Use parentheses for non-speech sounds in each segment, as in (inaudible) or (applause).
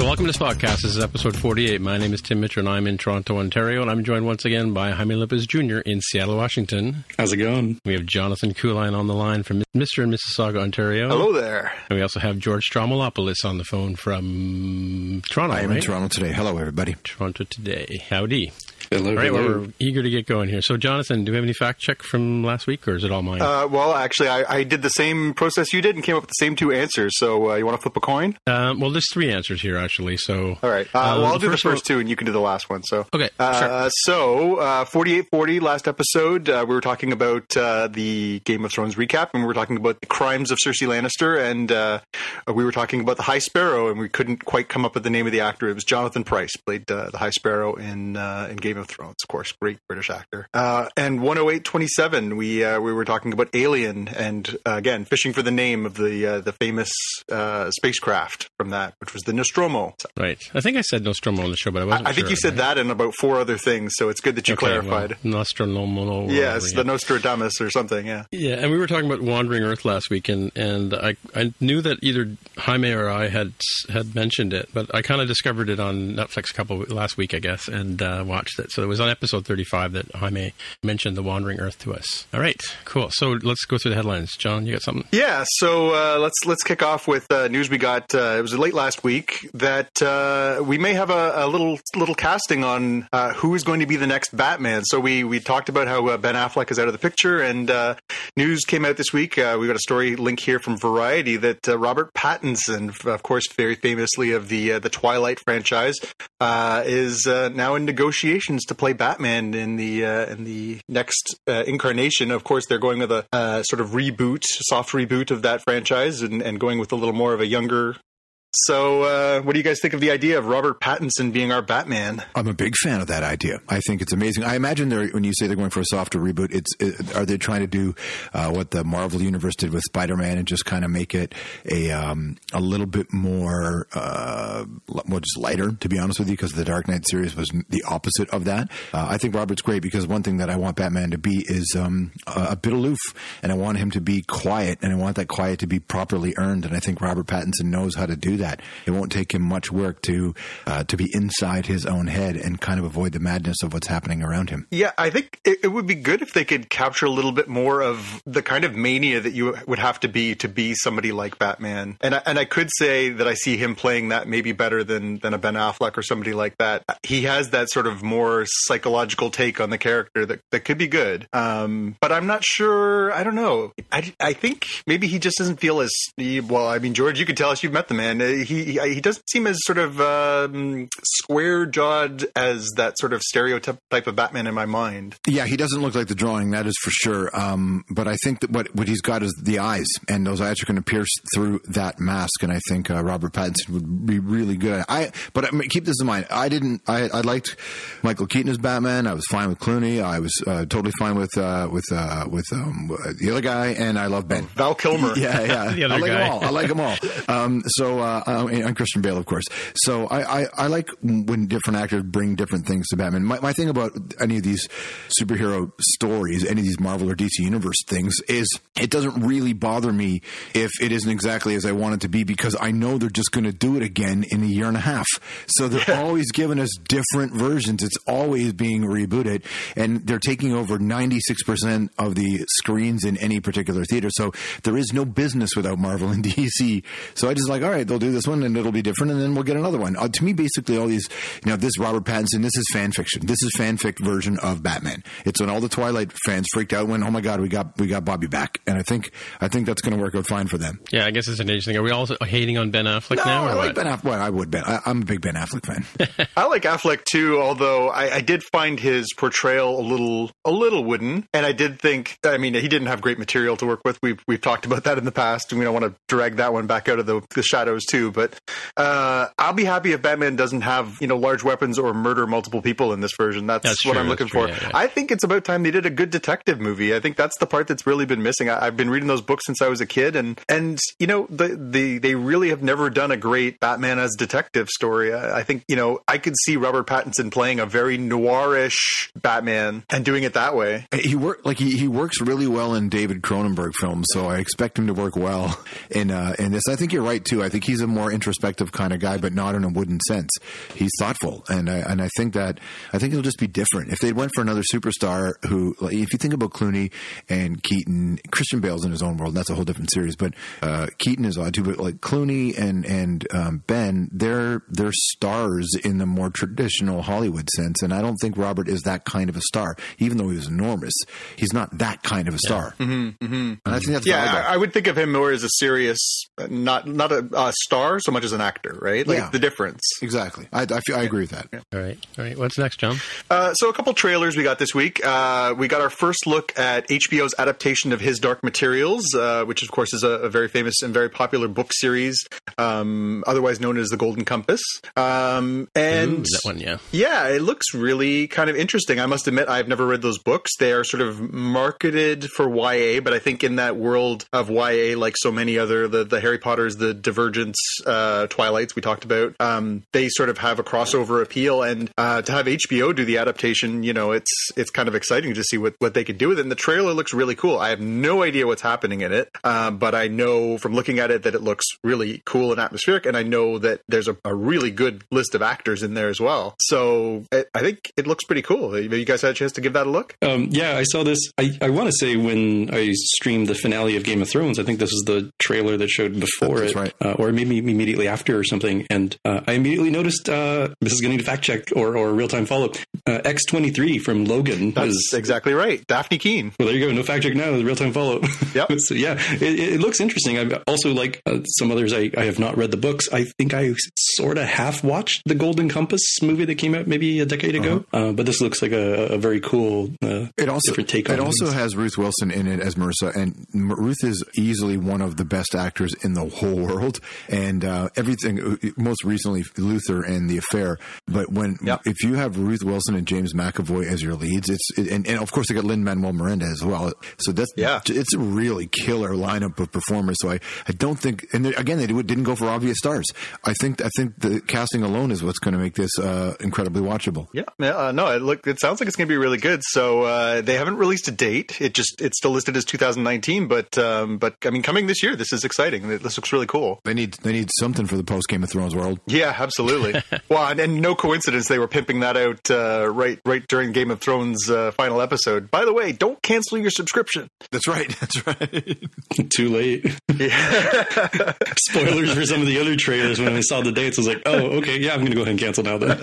So welcome to this podcast. This is episode 48. My name is Tim Mitchell, and I'm in Toronto, Ontario, and I'm joined once again by Jaime Lopez Jr. in Seattle, Washington. How's it going? We have Jonathan Kuline on the line from Mr. and Mississauga, Ontario. Hello there. And we also have George Stroumboulopoulos on the phone from Toronto, I am right? in Toronto today. Hello, everybody. Toronto today. Howdy. Hello, All right, well, we're eager to get going here. So, Jonathan, do we have any fact check from last week, or is it all mine? Uh, well, actually, I, I did the same process you did and came up with the same two answers. So uh, you want to flip a coin? Um, well, there's three answers here, actually. So, All right. Uh, Um, well, I'll do the first one- first two, and you can do the last one. So Okay, Uh, So uh, forty-eight forty. Last episode, uh, we were talking about uh, the Game of Thrones recap, and we were talking about the crimes of Cersei Lannister, and uh, we were talking about the High Sparrow, and we couldn't quite come up with the name of the actor. It was Jonathan Pryce, played uh, the High Sparrow in uh, in Game of Thrones, of course, great British actor. Uh, and one hundred eight twenty-seven. We uh, we were talking about Alien, and uh, again fishing for the name of the uh, the famous uh, spacecraft from that, which was the Nostromo. right. I think I said Nostromo on the show, but I wasn't I think sure, you said right? that and about four other things, so it's good that you Okay, clarified. Well, Nostromo. yes, the Nostradamus or something. Yeah. Yeah, and we were talking about Wandering Earth last week, and, and I I knew that either Jaime or I had had mentioned it, but I kind of discovered it on Netflix a couple last week, I guess, and uh, watched it. So it was on episode thirty five that Jaime mentioned the Wandering Earth to us. All right, cool. So let's go through the headlines. John, you got something? Yeah, so uh, let's let's kick off with uh, news we got. Uh, it was late last week that uh, we may have a, a little little casting on uh, who is going to be the next Batman. So we we talked about how Ben Affleck is out of the picture, and news came out this week. We got a story link here from Variety that Robert Pattinson, of course, very famously of the uh, the Twilight franchise, uh, is uh, now in negotiations to play Batman in the uh, in the next uh, incarnation. Of course, they're going with a sort of reboot, soft reboot of that franchise, and, and going with a little more of a younger. So, uh, what do you guys think of the idea of Robert Pattinson being our Batman? I'm a big fan of that idea. I think it's amazing. I imagine when you say they're going for a softer reboot, it's it, are they trying to do uh, what the Marvel universe did with Spider-Man and just kind of make it a um, a little bit more uh, just lighter? To be honest with you, because the Dark Knight series was the opposite of that. Uh, I think Robert's great because one thing that I want Batman to be is um, a, a bit aloof, and I want him to be quiet, and I want that quiet to be properly earned. And I think Robert Pattinson knows how to do that. It won't take him much work to uh, to be inside his own head and kind of avoid the madness of what's happening around him. Yeah, I think it, it would be good if they could capture a little bit more of the kind of mania that you would have to be to be somebody like Batman. And I, and I could say that I see him playing that maybe better than than a Ben Affleck or somebody like that. He has that sort of more psychological take on the character that, that could be good. Um, but I'm not sure. I don't know. I, I think maybe he just doesn't feel as well. I mean, George, you could tell us you've met the man. He he, he doesn't seem as sort of um, square jawed as that sort of stereotype type of Batman in my mind. Yeah, he doesn't look like the drawing. That is for sure. Um, but I think that what what he's got is the eyes, and those eyes are going to pierce through that mask. And I think uh, Robert Pattinson would be really good. I but I mean, keep this in mind. I didn't. I, I liked Michael Keaton as Batman. I was fine with Clooney. I was uh, totally fine with uh, with uh, with um, the other guy, and I love Ben. Val Kilmer. (laughs) Yeah, yeah. (laughs) The other I like guy. them all. I like them all. Um, so uh, uh, and Christian Bale, of course. So I, I, I like when different actors bring different things to Batman. My, my thing about any of these superhero stories, any of these Marvel or DC Universe things, is it doesn't really bother me if it isn't exactly as I want it to be because I know they're just going to do it again in a year and a half. So they're always giving us different versions. It's always being rebooted, and they're taking over ninety six percent of the screens in any particular theater. So there is no business without Marvel and (laughs) DC. So I just like, all right, they'll do this one and it'll be different, and then we'll get another one. Uh, to me, basically, all these, you know, this Robert Pattinson, this is fan fiction. This is fanfic version of Batman. It's when all the Twilight fans freaked out when, oh my god, we got we got Bobby back, and I think I think that's going to work out fine for them. Yeah, I guess it's an interesting. Are we all hating on Ben Affleck No, now? Or I like what? Ben Affleck. Well, I would Ben. I, I'm a big Ben Affleck fan. (laughs) I like Affleck too, although I, I did find his portrayal a little a little wooden, and I did think. I mean, he didn't have great material to work with. We've we've talked about that in the past, and we don't want to drag that one back out of the, the shadows too. But uh, I'll be happy if Batman doesn't have you know large weapons or murder multiple people in this version. That's, That's what true, I'm that's looking true, for. yeah, yeah. I think it's about time they did a good detective movie. I think that's the part that's really been missing. I, I've been reading those books since I was a kid, and and you know the the they really have never done a great Batman as detective story. I, I think you know I could see Robert Pattinson playing a very noirish Batman and doing it that way. he work like he, he works really well in David Cronenberg films, so I expect him to work well in uh, in this. I think you're right too. I think he's a more introspective kind of guy, but not in a wooden sense. He's thoughtful, and I, and I think that I think it'll just be different if they went for another superstar who, if you think about Clooney and Keaton, Christian Bale's in his own world. That's a whole different series, but uh, Keaton is odd too. But like Clooney and and um, Ben, they're they're stars in the more traditional Hollywood sense, and I don't think Robert is that kind of a star. Even though he was enormous, he's not that kind of a star. Mm-hmm, mm-hmm. And I think that's Yeah. I, I would think of him more as a serious, uh, not not a, a star so much as an actor, right? Like Yeah. the difference. exactly. I, I, feel, I agree with that. All right, all right. What's next, John? Uh, so a couple trailers we got this week. Uh, we got our first look at HBO's adaptation of His Dark Materials, uh, which of course is a, a very famous and very popular book series, um, otherwise known as The Golden Compass. Um, and Ooh, that one, yeah. yeah, it looks really kind of interesting. I must admit, I've never read those books. They are sort of marketed for YA, but I think in that world of YA, like so many other the, the Harry Potters, the Divergence, uh, Twilights we talked about, um, they sort of have a crossover appeal. And uh, to have HBO do the adaptation, you know, it's it's kind of exciting to see what what they could do with it. And the trailer looks really cool. I have no idea what's happening in it, uh, but I know from looking at it that it looks really cool and atmospheric, and I know that there's a, a really good list of actors in there as well. So I I think it looks pretty cool. Have you guys had a chance to give that a look? Um, yeah, I saw this. I, I want to say when I streamed the finale of Game of Thrones, I think this is the trailer that showed before That's it, right. uh, or maybe immediately after or something. And uh, I immediately noticed uh, this is going to fact check or, or real time follow. Uh, X23 from Logan That's was. exactly right. Dafne Keen. Well, there you go. No fact check now. Real time follow. Yep. (laughs) so yeah, it, it looks interesting. I also like uh, some others. I, I have not read the books. I think I sort of half watched the Golden Compass movie that came out maybe a decade ago. uh but this looks like a, a very cool, uh, It also different take on it also things. has Ruth Wilson in it as Marisa, and M- Ruth is easily one of the best actors in the whole world. And uh, everything, uh, most recently Luther and The Affair. But when Yep. if you have Ruth Wilson and James McAvoy as your leads, it's and, and of course they got Lin Manuel Miranda as well. So that's Yeah. it's a really killer lineup of performers. So I, I don't think, and they- again they didn't go for obvious stars. I think I think the casting alone is what's going to make this uh, incredibly watchable. Yeah, yeah, uh, no, it look it sounds like it's going to be really good. So uh, they haven't released a date. It just it's still listed as 2019, but um, but I mean, coming this year, this is exciting. This looks really cool. They need they They need something for the post Game of Thrones world. Yeah, absolutely. (laughs) well, and, and, no coincidence they were pimping that out uh, right right during Game of Thrones uh, final episode. By the way, don't cancel your subscription. That's right. (laughs) That's right. Too late. Yeah. (laughs) Spoilers for some of the other trailers. When I saw the dates, I was like, oh, okay, yeah, I'm going to go ahead and cancel now. Then.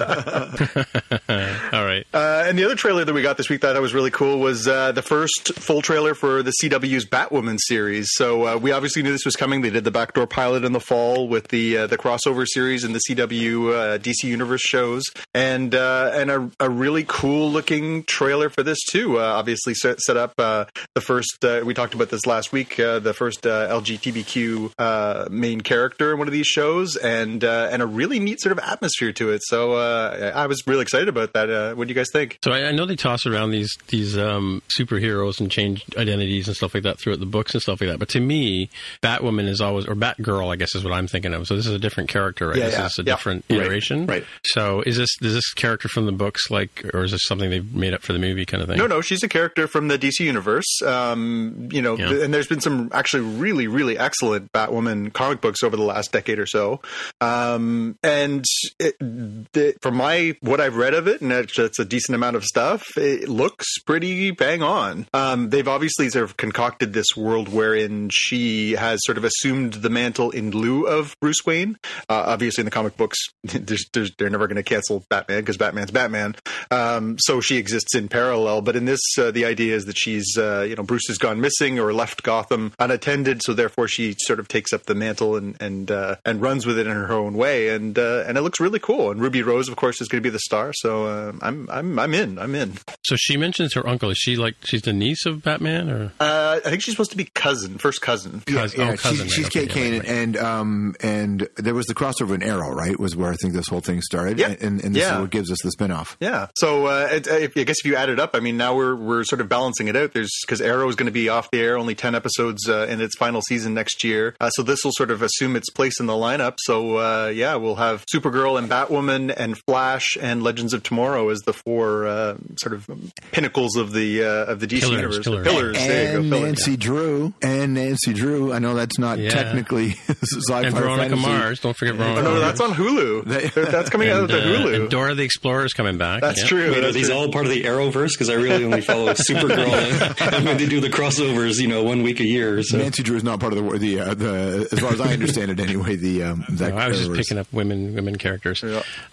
Right. Uh, and the other trailer that we got this week that I thought was really cool was uh, the first full trailer for the CW's Batwoman series. So uh, we obviously knew this was coming. They did the backdoor pilot in the fall with the uh, the crossover series and the CW uh, DC Universe shows, and uh, and a, a, really cool looking trailer for this too. obviously set, set up the first. we talked about this last week. the first LGBTQ main character in one of these shows, and and a really neat sort of atmosphere to it. So I was really excited about that. Do you guys think? So I, I know they toss around these these um, superheroes and change identities and stuff like that throughout the books and stuff like that. But to me, Batwoman is always or Batgirl, I guess, is what I'm thinking of. So this is a different character, right? Yeah, this yeah. is a yeah. different iteration, right, right? So is this is this character from the books like, or is this something they've made up for the movie kind of thing? No, no, she's a character from the DC universe. Um, you know, and there's been some actually really, really excellent Batwoman comic books over the last decade or so. Um, and it, the, from my what I've read of it, and it's, a decent amount of stuff, it looks pretty bang on. Um, they've obviously sort of concocted this world wherein she has sort of assumed the mantle in lieu of Bruce Wayne. Uh, obviously, in the comic books, (laughs) there's, there's, they're never going to cancel Batman because Batman's Batman. Um, so she exists in parallel. But in this, uh, the idea is that she's, uh, you know, Bruce has gone missing or left Gotham unattended, so therefore she sort of takes up the mantle and and uh, and runs with it in her own way. And uh, and it looks really cool. And Ruby Rose, of course, is going to be the star. So uh, I'm I'm I'm in. I'm in. So she mentions her uncle. Is she like she's the niece of Batman, or uh, I think she's supposed to be cousin, first cousin. cousin. Yeah, oh, cousin. She's, she's okay, Kate Kane, yeah, right, right. and um and there was the crossover in Arrow, right? Was where I think this whole thing started. Yeah. and, and this Yeah. is what gives us the spinoff. Yeah. So uh, it, I I guess if you add it up, I mean, now we're we're sort of balancing it out. There's because Arrow is going to be off the air, only ten episodes uh, in its final season next year. Uh, so this will sort of assume its place in the lineup. So uh, yeah, we'll have Supergirl and Batwoman and Flash and Legends of Tomorrow as the four uh, sort of pinnacles of the uh, of the DC Pillars, universe. pillars. Pillars. there you And go. Pillars. Nancy Drew, and Nancy Drew. I know that's not Yeah. technically (laughs) sci-fi and Veronica fantasy. Mars. Don't forget Veronica. Oh no, that's on Hulu. that's coming out of the uh, Hulu. and Dora the Explorer is coming back. that's yeah. true. Wait, are these true. all part of the Arrowverse? Because I really only follow (laughs) Supergirl and, and when they do the crossovers, you know, one week a year. So Nancy Drew is not part of the the uh, the as far as I understand it anyway. The um, that No, I was just picking up women women characters.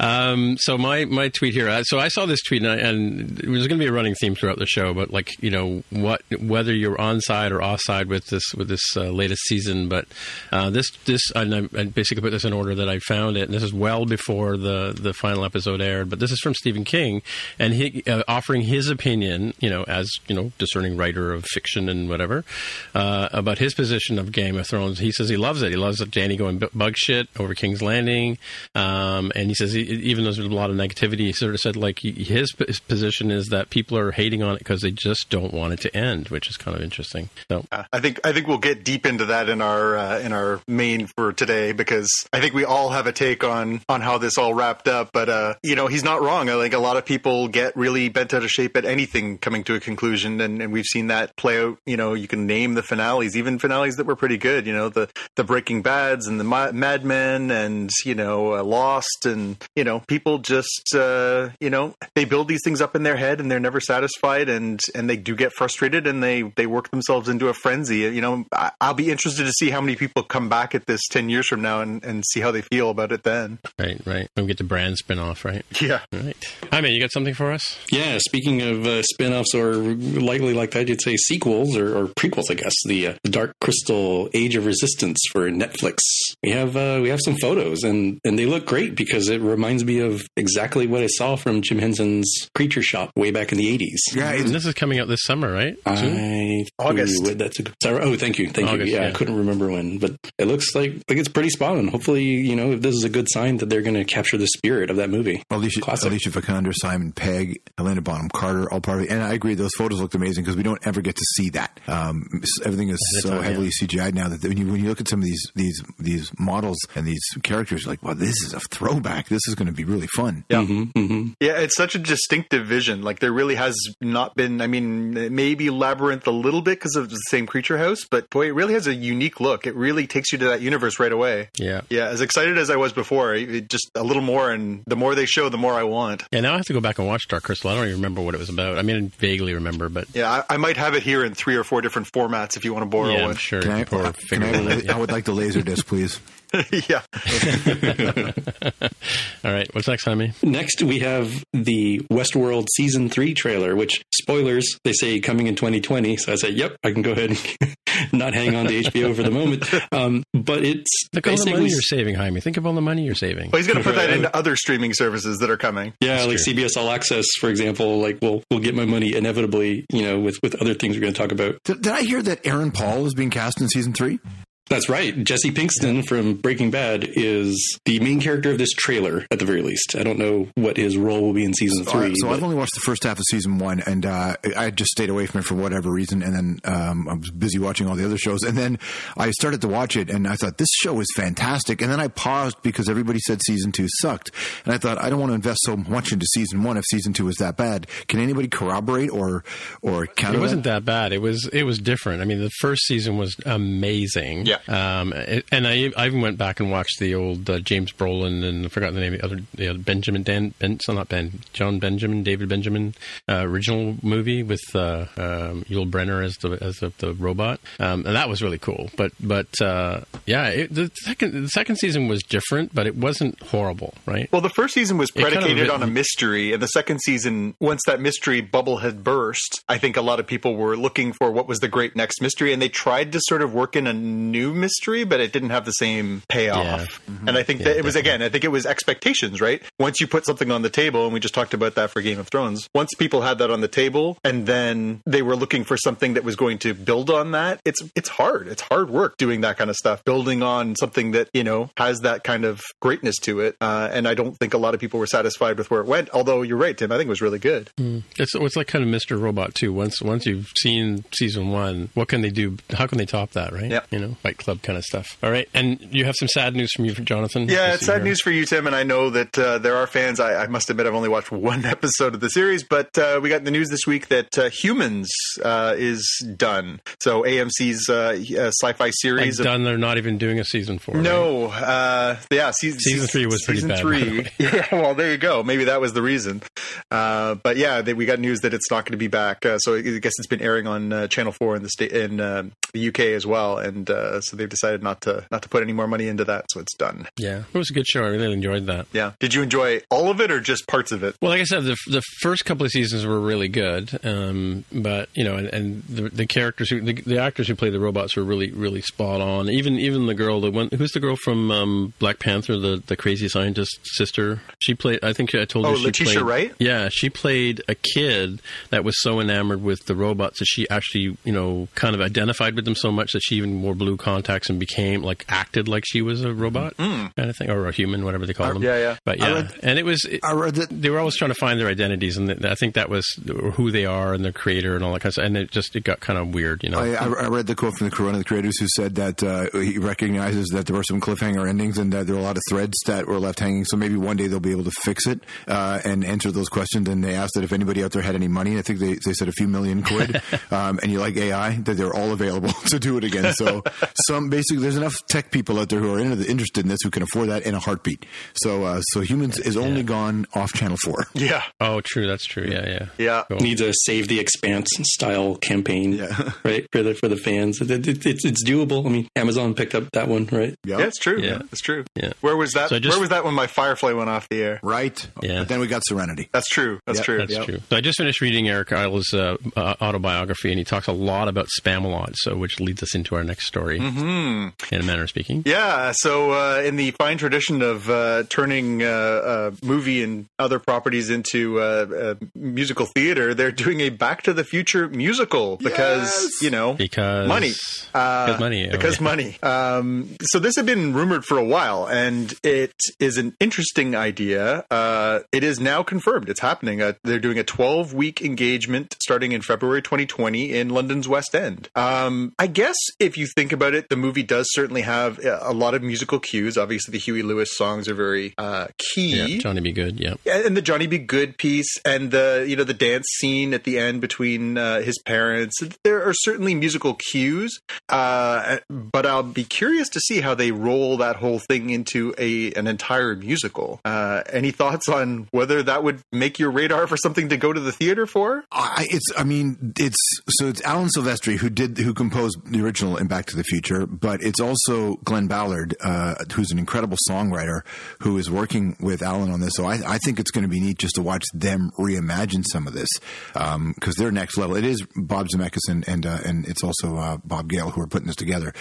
Um, so my my tweet here. uh, So I saw this tweet, and, I, and it was going to be a running theme throughout the show. But like you know, what whether you're on side or off side with this with this uh, latest season, but uh, this this and I, I basically put this in order that I found it. And this is well before the the final episode aired. But this is from Stephen King, and he uh, offering his opinion, you know, as you know, discerning writer of fiction and whatever, uh, about his position of Game of Thrones. He says he loves it. He loves. Dany going bu- bug shit over King's Landing, um, and he says he, even though there's a lot of negativity, he sort of said like his, his position is that people are hating on it because they just don't want it to end, which is kind of interesting. So Uh, I think I think we'll get deep into that in our uh, in our main for today because I think we all have a take on on how this all wrapped up. But uh, you know, he's not wrong. I think a lot of people get really bent out of shape at anything coming to a conclusion, and, and we've seen that play out. You know, you can name the finales, even finales that were pretty good. You know, the the Breaking Bad's and the Ma- Mad Men, and you know, uh, Lost, and you know, people just uh, you know they build these things up in their head, and they're never satisfied, and and they do get frustrated, and they they work themselves into a frenzy. You know, I, I'll be interested to see how many people come back at this ten years from now and, and see how they feel about it then. right, right. We get the brand spin off, right? Yeah. Right. i mean You got something for us? yeah, speaking of uh, spin-offs or likely like that, you'd say sequels or, or prequels, I guess. The, uh, the Dark Crystal Age of Resistance for Netflix. We have uh, we have some photos and and they look great because it reminds me of exactly what I saw from Jim Henson's Creature Shop way back in the eighties. Yeah, And this is coming out this summer, right? I August. Ooh, that's a good. Sorry, oh, thank you, thank August, you. Yeah, yeah. I couldn't remember when, but it looks like like it's pretty spot on. Hopefully, you know, if this is a good sign that they're going to capture the spirit of that movie. Alicia, Classic. Alicia Vikander, Simon Pegg, Helena Bonham Carter, all part of it. And I agree, those photos looked amazing because we don't ever get to see that. Um, everything is That's so all, heavily CGI now that when you when you look at some of these these these models and these characters, you're like, wow, this is a throwback. This is going to be really fun. Yeah. hmm hmm Yeah, it's such a distinctive vision. Like there really has not been. I mean, maybe Labyrinth a little bit because of the same creature house, but boy, it really has a unique look. It really takes you to that universe right away. Yeah. Yeah. As excited as I was before, it, just a little more, and the more they show, the more I want. Yeah. Now I have to go back and watch Dark Crystal. I don't even remember what it was about. I mean, I vaguely remember, but yeah, I, I might have it here in three or four different formats if you want to borrow yeah, one. I'm sure. Can I, Or can I, it out, I would like the laser disc, please. (laughs) yeah. (laughs) All right. What's next, Jaime? Next, we have the Westworld season three trailer, which spoilers they say coming in 2020. So I said, "Yep, I can go ahead and (laughs) not hang on to HBO for the moment." Um, but it's Think of all the money you're saving, Jaime. Think of all the money you're saving. Well, he's going to put that into other streaming services that are coming. yeah, That's like true. CBS All Access, for example. Like, we'll, we'll get my money inevitably. You know, with with other things we're going to talk about. Did, did I hear that Aaron Paul is being cast in season three? That's right. Jesse Pinkston from Breaking Bad is the main character of this trailer, at the very least. I don't know what his role will be in season So, three. I, so but- I've only watched the first half of season one, and uh, I just stayed away from it for whatever reason. And then um, I was busy watching all the other shows, and then I started to watch it, and I thought this show is fantastic. And then I paused because everybody said season two sucked, and I thought I don't want to invest so much into season one if season two is that bad. Can anybody corroborate or or counter? It wasn't that bad. It was it was different. I mean, the first season was amazing. Yeah. Um, and I I even went back and watched the old uh, James Brolin and I forgot the name of the other the other Benjamin Dan Ben so not Ben John Benjamin David Benjamin uh, original movie with uh, um, Yul Brynner as the as the, the robot. Um, and that was really cool. But but uh, yeah, it, the second the second season was different, but it wasn't horrible, right? Well, the first season was kind of predicated on a mystery, and the second season, once that mystery bubble had burst, I think a lot of people were looking for what was the great next mystery, and they tried to sort of work in a new mystery, but it didn't have the same payoff. And I think Yeah, that it was again, I think it was expectations, right? Once you put something on the table, and we just talked about that for Game of Thrones. Once people had that on the table, and then they were looking for something that was going to build on that, it's it's hard. It's hard work doing that kind of stuff, building on something that you know has that kind of greatness to it. Uh, and I don't think a lot of people were satisfied with where it went. Although you're right, Tim, I think it was really good. It's it's like kind of Mr. Robot too. Once once you've seen season one, what can they do? How can they top that? Right? Yep. You know, Fight Club kind of stuff. All right, and you have some sad news from you, Jonathan. Yeah, it's sad here. news for you, Tim, and I know that uh, there are fans. I, I must admit, I've only watched one (laughs) episode of the series, but uh, we got the news this week that uh, Humans uh, is done. So AMC's uh, uh, sci-fi Like series. of- done. They're not even doing a season four. right? no, uh, yeah, season, Season three was pretty season bad, Three, (laughs) yeah, well, there you go. Maybe that was the reason. Uh, but yeah, they, we got news that it's not going to be back. Uh, so I guess it's been airing on uh, Channel Four in the state in uh, the UK as well, and uh, so they've decided not to not to put any more money into that. So it's done. Yeah, it was a good show. I really enjoyed that. Yeah. Did you enjoy all of it or just parts of it? Well, like I said, the the first couple of seasons were really good, um, but you know, and, and the, the characters who the, the actors who play the robots were really really spot on. Even even the girl, the one who's the girl from um, Black Panther, the the crazy scientist sister. She played. I think I told Oh, you she Letitia played, Wright? Yeah, she played a kid that was so enamored with the robots that she actually you know kind of identified with them so much that she even wore blue contacts and became like acted like she was a robot kind of thing or a human, whatever they call them. Hmm. yeah, yeah. But yeah, read- and it was. It, I read that they were always trying to find their identities, and th- I think that was who they are and their creator and all that kind of stuff. And it just it got kind of weird, you know. I, I I read the quote from the of the creators who said that uh, he recognizes that there were some cliffhanger endings and that there were a lot of threads that were left hanging. So maybe one day they'll be able to fix it uh, and answer those questions. And they asked that if anybody out there had any money, I think they, they said a few million quid, (laughs) um, and you like AI, that they're all available (laughs) to do it again. So some basically, there's enough tech people out there who are in, interested in this who can afford that in a heartbeat. So uh, so humans is only gone off Channel Four. (laughs) Yeah. oh, true, that's true. Yeah, yeah. Yeah. Cool. needs a save the expanse style campaign Yeah. (laughs) right for the for the fans it, it, it's, it's doable i mean amazon picked up that one right Yeah. Yeah, it's true. Yeah. Yeah, it's true. Yeah. Where was that? So just- Where was that when my Firefly went off the air? Right. Yeah. But then we got Serenity. That's true. That's Yep, true. That's Yep. true. So I just finished reading Eric Idle's uh, uh, autobiography, and he talks a lot about Spamalot, so which leads us into our next story. Mm-hmm. In a manner of speaking. Yeah, so uh, in the fine tradition of uh, turning uh, uh, movie and other properties into uh, uh, musical theater, they're doing a Back to the Future musical because Yes! you know Because money, uh, Because money, oh, because yeah. money. Um, so this had been rumored for a while, and it is an interesting idea. Uh, it is now confirmed; it's happening. Uh, they're doing a 12-week engagement starting in February 2020 in London's West End. Um, I guess if you think about about it, the movie does certainly have a lot of musical cues. Obviously, the Huey Lewis songs are very uh, key. Yeah, Johnny B. Good. Yeah, and the Johnny B. Good piece, and the you know the dance scene at the end between uh, his parents. There are certainly musical cues, uh, but I'll be curious to see how they roll that whole thing into a an entire musical. Uh, any thoughts on whether that would make your radar for something to go to the theater for? I, it's. I mean, it's so it's Alan Silvestri who did who composed the original in Back to the Future, but it's also Glen Ballard, uh, who's an incredible songwriter who is working with Alan on this. So I, I think it's going to be neat just to watch them reimagine some of this because um, they're next level. It is Bob Zemeckis and and, uh, and it's also uh, Bob Gale who are putting this together.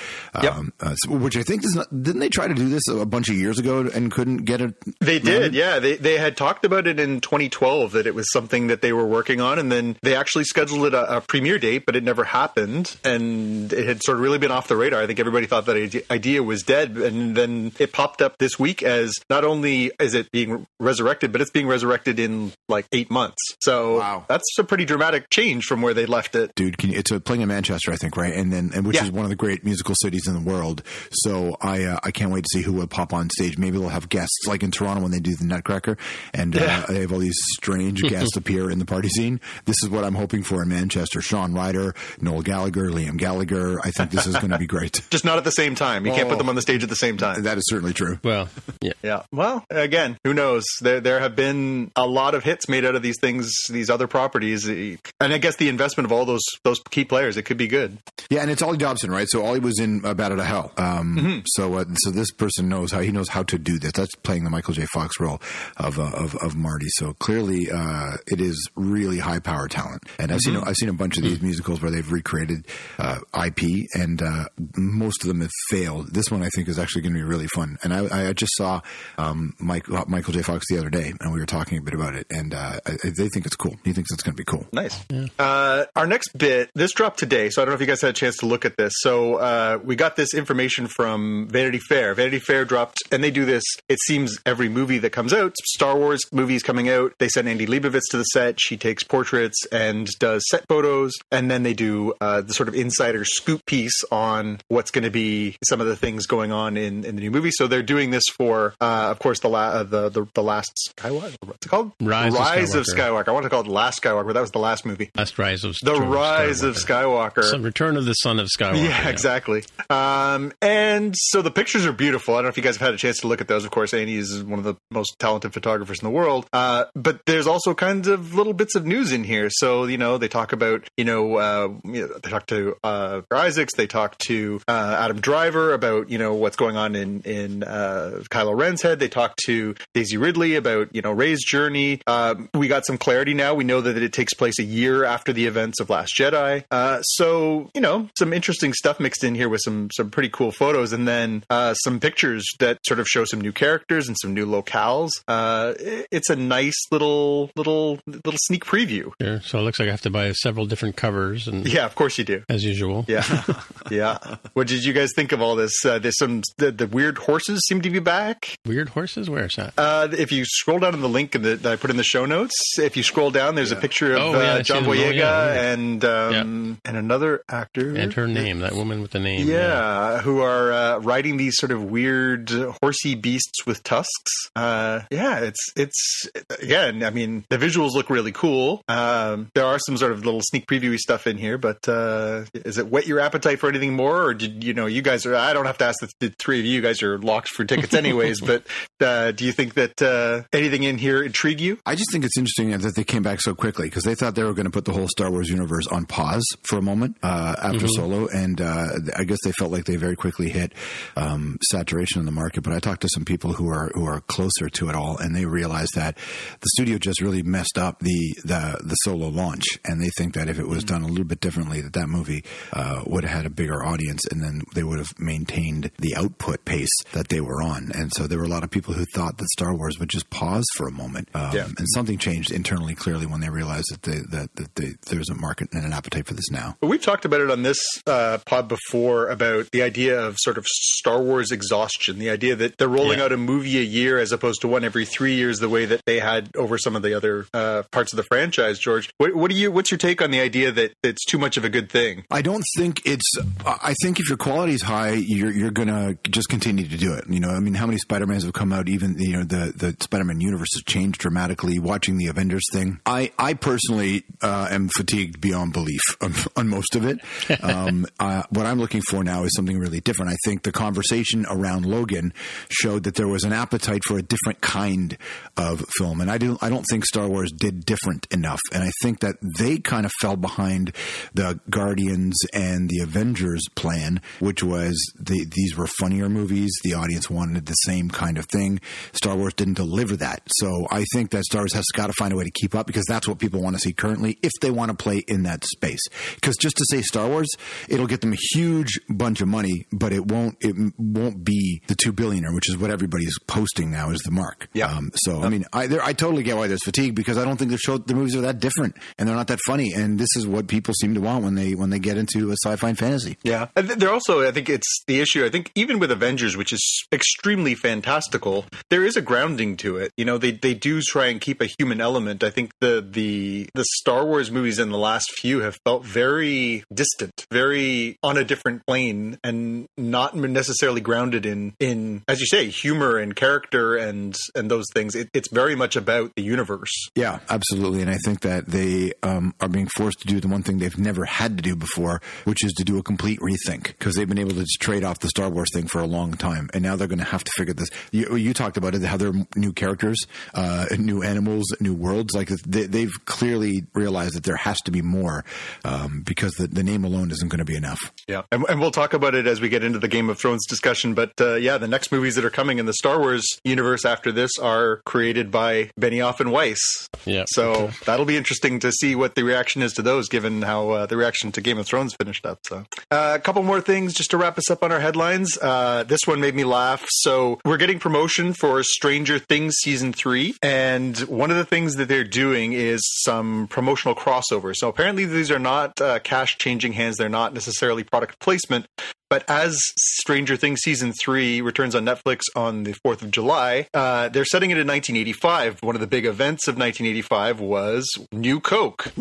Yep. Um, uh, so, which I think is not, didn't they try to do this a bunch of years ago and couldn't get it? They did, yeah. They they had talked about it in 2012 that it was something that they were working on, and then they actually scheduled it a, a premiere date, but it never happened, and it had sort of really been off the radar. I think everybody thought that idea was dead, and then it popped up this week as not only is it being resurrected, but it's being resurrected in like eight months. So Wow. that's a pretty dramatic change from where they left it. dude. Can you, it's uh, playing in Manchester, I think, right? And then, and which Yeah. is one of the great musical cities in the world. So I, uh, I can't wait to see who will pop on stage. Maybe they'll have guests like in Toronto when they do the Nutcracker, and Yeah. uh, they have all these strange (laughs) guests appear in the party scene. This is what I'm hoping for in Manchester. Shaun Ryder, Noel Gallagher, Liam Gallagher. I think this is going to be (laughs) great. (laughs) Just not at the same time. You can't put Oh. them on the stage at the same time. That is certainly true. Well, yeah. Yeah. Well, again, who knows? There there have been a lot of hits made out of these things, these other properties, and I guess the investment of all those those key players, it could be good. Yeah, and it's Olly Dobson, right? So Olly was in uh, Bat Out of Hell. Um, Mm-hmm. So, uh, so this person knows how he knows how to do this. That's playing the Michael J. Fox role of uh, of, of Marty. So clearly, uh, it is really high power talent. And I've Mm-hmm. seen I've seen a bunch of these musicals where they've recreated uh, IP, and uh, most of them have failed. This one I think is actually going to be really fun. And I, I just saw um, Mike, Michael J. Fox the other day, and we were talking a bit about it, and uh, I, they think it's cool. He thinks it's going to be cool. Nice. Uh, our next bit, this dropped today, so I don't know if you guys had a chance to look at this. So uh, we got this information from Vanity Fair. Vanity Fair dropped, and they do this. It seems every movie that comes out, Star Wars movies coming out, they send Annie Leibovitz to the set. She takes portraits and does set photos, and then they do uh, the sort of insider scoop piece on what's going to be some of the things going on in, in the new movie. So they're doing this for, uh, of course, the, la- uh, the the the last Skywalker. What's it called? Rise of Rise of Skywalker. Skywalker. I want to call it Last Skywalker. but That was the last movie. Last Rise of The Skywalker. Rise of Skywalker. Some Return of the Son of Skywalker. yeah, exactly. Um, and so the pictures are beautiful. I don't know if you guys have had a chance to look at those. Of course, Annie is one of the most talented photographers in the world. Uh, but there's also kinds of little bits of news in here. So you know, they talk about you know, uh, you know they talk to uh, Isaacs. They talk to uh, Adam Driver about you know what's going on in in uh, Kylo Ren's head. They talk to Daisy Ridley about you know Rey's journey. Um, we got some clarity now. We know that it takes place a year after the events of Last Jedi. Uh, so you know some interesting stuff mixed in here with some some pretty cool photos, and then uh, some pictures that sort of show some new characters and some new locales. Uh, it- it's a nice little little little sneak preview. Sure. So it looks like I have to buy several different covers, and Yeah, of course you do. as usual. Yeah, (laughs) yeah. (laughs) What did you guys think of all this? Uh, there's some the, the weird horses seem to be back. Weird horses. Where's that? Uh, if you scroll down in the link in the, that I put in the show notes, if you scroll down, there's a picture of Oh, yeah, uh, John them. Oh, Boyega yeah, and um, and another actor and her name. That woman with the name. Yeah, who are uh, riding these sort of weird horsey beasts with tusks. Uh, yeah, it's it's again. I mean, the visuals look really cool. Um, there are some sort of little sneak previewy stuff in here, but uh, is it whet your appetite for anything more, or did you know you guys are? I don't have to ask the, the three of you. You guys are locked for tickets anyways. (laughs) but uh, do you think that uh, anything in here intrigue you? I just think it's interesting that they came back so quickly because they thought they were going to put the whole Star Wars universe on pause for a moment uh, after Solo, and uh, I guess they felt like they very quickly hit um, saturation in the market. But I talked to some people who are who are closer to it all, and they realized that the studio just really messed up the the, the Solo launch, and they think that if it was done a little bit differently, that that movie uh, would have had a bigger audience, and then they would have maintained the output pace that they were on. And so there were a lot of people people who thought that Star Wars would just pause for a moment. Um, Yeah. And something changed internally, clearly, when they realized that, they, that, that they, there's a market and an appetite for this now. But we've talked about it on this uh, pod before about the idea of sort of Star Wars exhaustion, the idea that they're rolling Yeah. out a movie a year as opposed to one every three years, the way that they had over some of the other uh, parts of the franchise. George, what, what do you? What's your take on the idea that it's too much of a good thing? I don't think it's. I think if your quality is high, you're you're gonna just continue to do it. You know, I mean, how many Spider Mans have come out? Even you know, the the Spider Man universe has changed dramatically. Watching the Avengers thing, I I personally uh, am fatigued beyond belief on, on most of it. (laughs) Um, uh, what I'm looking for now is something really different. I think the conversation around Logan showed that there was an appetite for a different kind of film, and I do I don't think Star Wars did different enough, and I think that they kind of fell behind the Guardians and the Avengers plan, which was the, these were funnier movies. The audience wanted the same kind of thing. Star Wars didn't deliver that, so I think that Star Wars has got to find a way to keep up because that's what people want to see currently if they want to play in that space. Because just to say Star Wars, it'll get them a huge bunch of money, but it won't it won't be the two billionaire, which is what everybody's posting now is the mark. Yeah. Um, so I mean, I there, I totally get why there's fatigue because I don't think the show the movies are that different and they're not that funny. And this is what people seem to want when they when they get into a sci-fi and fantasy. Yeah, and they're also. I think it's the issue. I think even with Avengers, which is extremely fantastical, there is a grounding to it. You know, they they do try and keep a human element. I think the the the Star Wars movies in the last few have felt very distant, very on a different plane, and not necessarily grounded in in as you say humor and character and and those things. It, it's very much about the universe. Yeah, absolutely. And I think that they um, are being forced to do the one thing they've never had to do before, which is to do a complete rethink because they've been able to trade off the Star Wars thing for a long time. And now they're going to have to figure this. You, you talked about it, how there are new characters, uh, new animals, new worlds. Like they, they've clearly realized that there has to be more um, because the, the name alone isn't going to be enough. Yeah, and, and we'll talk about it as we get into the Game of Thrones discussion. But uh, yeah, the next movies that are coming in the Star Wars universe after this are created by Benioff and Weiss. Yeah. So that'll be interesting to see what the reaction is to those, given how uh, the reaction to Game of Thrones finished up. So uh, a couple more things just to wrap us up on our headlines. Uh, this one made me laugh. So we're getting promotion for Stranger Things season three, and one of the things that they're doing is some promotional crossover. So apparently these are not uh, cash changing hands. They're not necessarily product placement. But as Stranger Things season three returns on Netflix on the 4th of July, uh, they're setting it in 1985. One of the big events of 1985 was New Coke.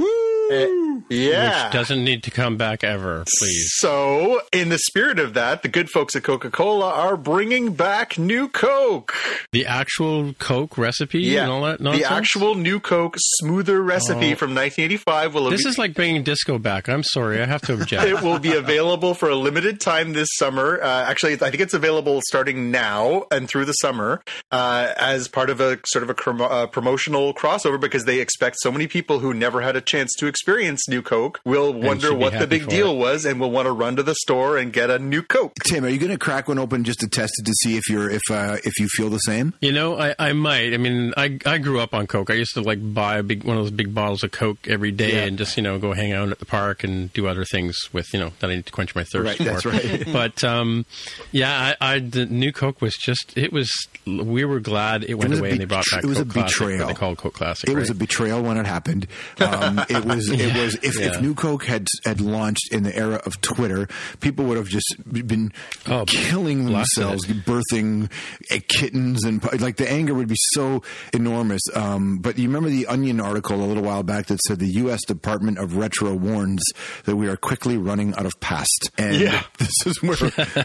Uh, yeah. Which doesn't need to come back ever, please. So, in the spirit of that, the good folks at Coca Cola are bringing back New Coke. The actual Coke recipe and all that nonsense? the actual New Coke smoother recipe Oh. from 1985 will This be- is like bringing disco back. I'm sorry, I have to object. it will be (laughs) available for a limited time this summer. Uh, actually, I think it's available starting now and through the summer uh, as part of a sort of a crom- uh, promotional crossover because they expect so many people who never had a chance to experience New Coke will wonder what the big deal it. was and will want to run to the store and get a New Coke. Tim, are you going to crack one open just to test it to see if you're if uh, if you feel the same? You know, I, I might. I mean, I I grew up on Coke. I used to like buy a big one of those big bottles of Coke every day Yeah. and just you know go hang out at the park and do other things with you know that I need to quench my thirst Right, for. that's right. (laughs) but um, yeah, I, I the new Coke was just it was. We were glad it went was a away and they brought betr- back. it was a Coke Classic, betrayal. what they called Coke Classic. It was a betrayal when it happened. Um, it was. (laughs) It was. If, Yeah. if New Coke had had launched in the era of Twitter, people would have just been Oh, killing themselves, it. birthing uh, kittens, and like the anger would be so enormous. Um, but you remember the Onion article a little while back that said the U.S. Department of Retro warns that we are quickly running out of past, and Yeah. (laughs) this is where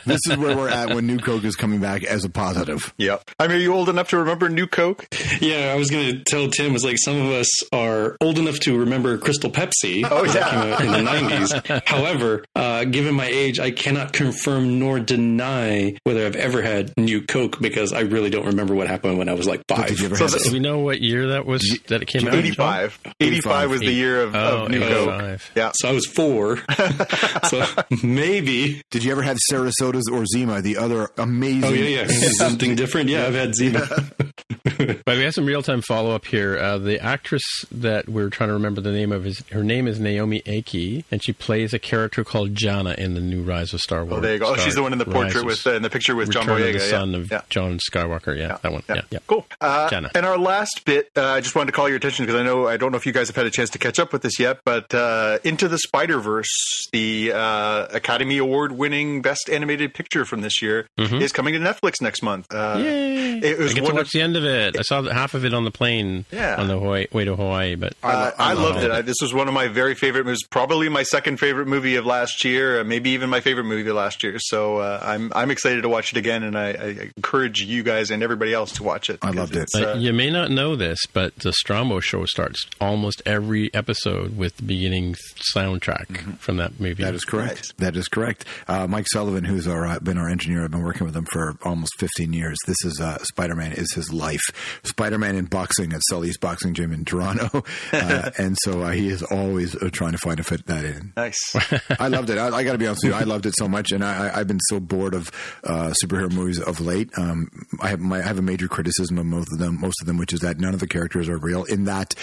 this is where we're at when New Coke is coming back as a positive. Yep. I mean, are you old enough to remember New Coke? Yeah, I was going to tell Tim, it's like some of us are old enough to remember Crystal Pepsi (laughs) Oh, that yeah. came out in the 90s. However, uh, given my age, I cannot confirm nor deny whether I've ever had New Coke because I really don't remember what happened when I was like five. Did you ever So have Do we know what year that was that it came out? 85. 85 was the year of, Oh, of New 85. Coke. Yeah. So I was four. (laughs) so maybe. Did you ever have Sarasota's or Zima, the other amazing? Oh, yeah, yeah. Something different. Yeah, I've had Zima. (laughs) But we have some real time follow up here. Uh, the actress that we're trying to remember the name of is her name is Naomi Ackie, and she plays a character called Jannah in the new Rise of Star Wars. Oh, there you go. Oh, she's the one in the portrait with uh, in the picture with John Return of Boyega. the yeah. son of yeah. John Skywalker. Yeah, that one. Yeah, yeah. Cool. Uh, Jenna. and our last bit, uh, I just wanted to call your attention because I know I don't know if you guys have had a chance to catch up with this yet, but uh, Into the Spider Verse, the uh, Academy Award winning Best Animated Picture from this year, is coming to Netflix next month. Uh, Mm-hmm. Yay! It was I get to of- the end of it. I saw half of it on the plane Yeah. on the Hawaii, way to Hawaii, but I, love loved it. I, this was one of my very favorite movies. Probably my second favorite movie of last year, uh, maybe even my favorite movie of last year. So uh, I'm I'm excited to watch it again, and I, I encourage you guys and everybody else to watch it. I loved it. Uh, you may not know this, but the Strombo show starts almost every episode with the beginning soundtrack from that movie. Mm-hmm. That is correct. That is correct. Uh, Mike Sullivan, who's our uh, been our engineer, I've been working with him for almost 15 years. This is uh, Spider Man is his life. Spider Man in boxing at Sully's Boxing Gym in Toronto, (laughs) uh, and so uh, he is always uh, trying to find a fit that in. nice. (laughs) (laughs) I loved it. I, I got to be honest with you. I loved it so much, and I, I, I've been so bored of uh, superhero movies of late. Um, I have my, I have a major criticism of most of them, most of them, which is that none of the characters are real. In that,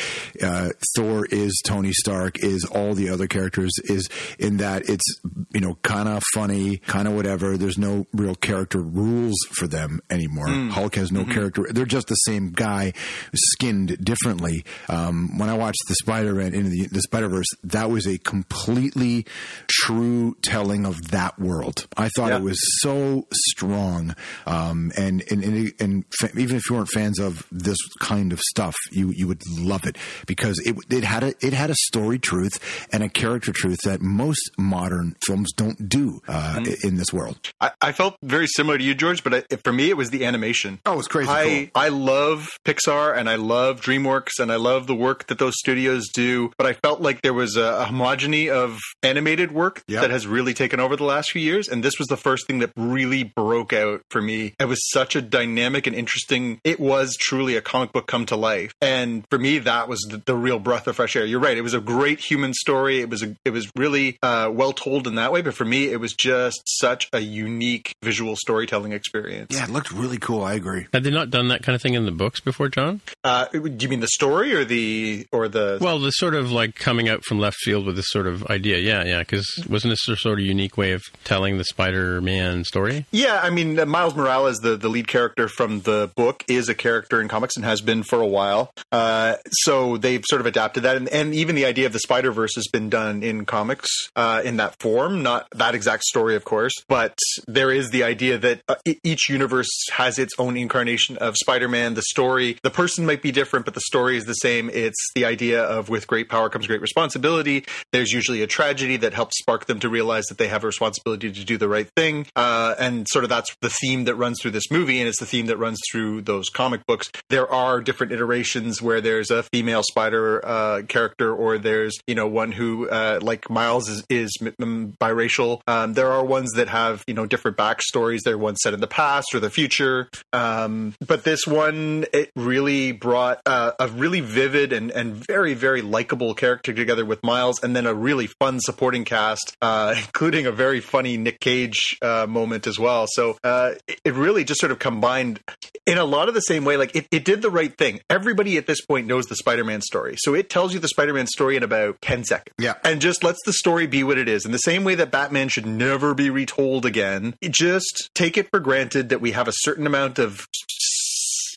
uh, Thor is Tony Stark, is all the other characters, is in that it's you know kind of funny, kind of whatever. There's no real character rules for them anymore. Hulk has no character. They're just the same guy, skinned differently. Um, when I watched the Spider-Man into the, the Spider-Verse, that was a completely true telling of that world. I thought Yeah. it was so strong, um, and and and, and fa- even if you weren't fans of this kind of stuff, you you would love it because it it had a it had a story truth and a character truth that most modern films don't do uh, Mm-hmm. in this world. I, I felt very similar to you, George, but I, for me, it was the animation. Oh, it's crazy I, I love Pixar and I love DreamWorks and I love the work that those studios do, but I felt like there was a, a homogeny of animated work Yep. that has really taken over the last few years. And this was the first thing that really broke out for me. It was such a dynamic and interesting, it was truly a comic book come to life. And for me, that was the, the real breath of fresh air. You're right. It was a great human story. It was a, it was really uh, well told in that way. But for me, it was just such a unique visual storytelling experience. Yeah, it looked really cool. I agree. Had they not done that kind of thing in the books before, John? Uh, do you mean the story or the or the? Well, the sort of like coming out from left field with this sort of idea. Yeah, yeah. Because wasn't this a sort of unique way of telling the Spider-Man story? yeah, I mean uh, Miles Morales, the the lead character from the book, is a character in comics and has been for a while. Uh, so they've sort of adapted that, and, and even the idea of the Spider Verse has been done in comics uh, in that form. Not that exact story, of course, but there is the idea that uh, each universe has its own incarnation of Spider Man. The story, the person might be different, but the story is the same. It's the idea of with great power comes great responsibility. There's usually a tragedy that helps spark them to realize that they have a responsibility to do the right thing. Uh, and sort of that's the theme that runs through this movie, and it's the theme that runs through those comic books. There are different iterations where there's a female spider uh, character, or there's you know one who uh, like Miles is, is biracial. Um, there are ones that have you know different backstories. There are ones set in the past or the future. Um, but this one, it really brought uh, a really vivid and, and very, very likable character together with Miles, and then a really fun supporting cast, uh, (laughs) including a very funny Nick Cage uh, moment as well. So uh, it, it really just sort of combined in a lot of the same way. Like it, it did the right thing. Everybody at this point knows the Spider Man story. So it tells you the Spider Man story in about 10 seconds. Yeah. And just lets the story be what it is. In the same way that Batman should never be retold again, just take it for granted that we have a certain amount of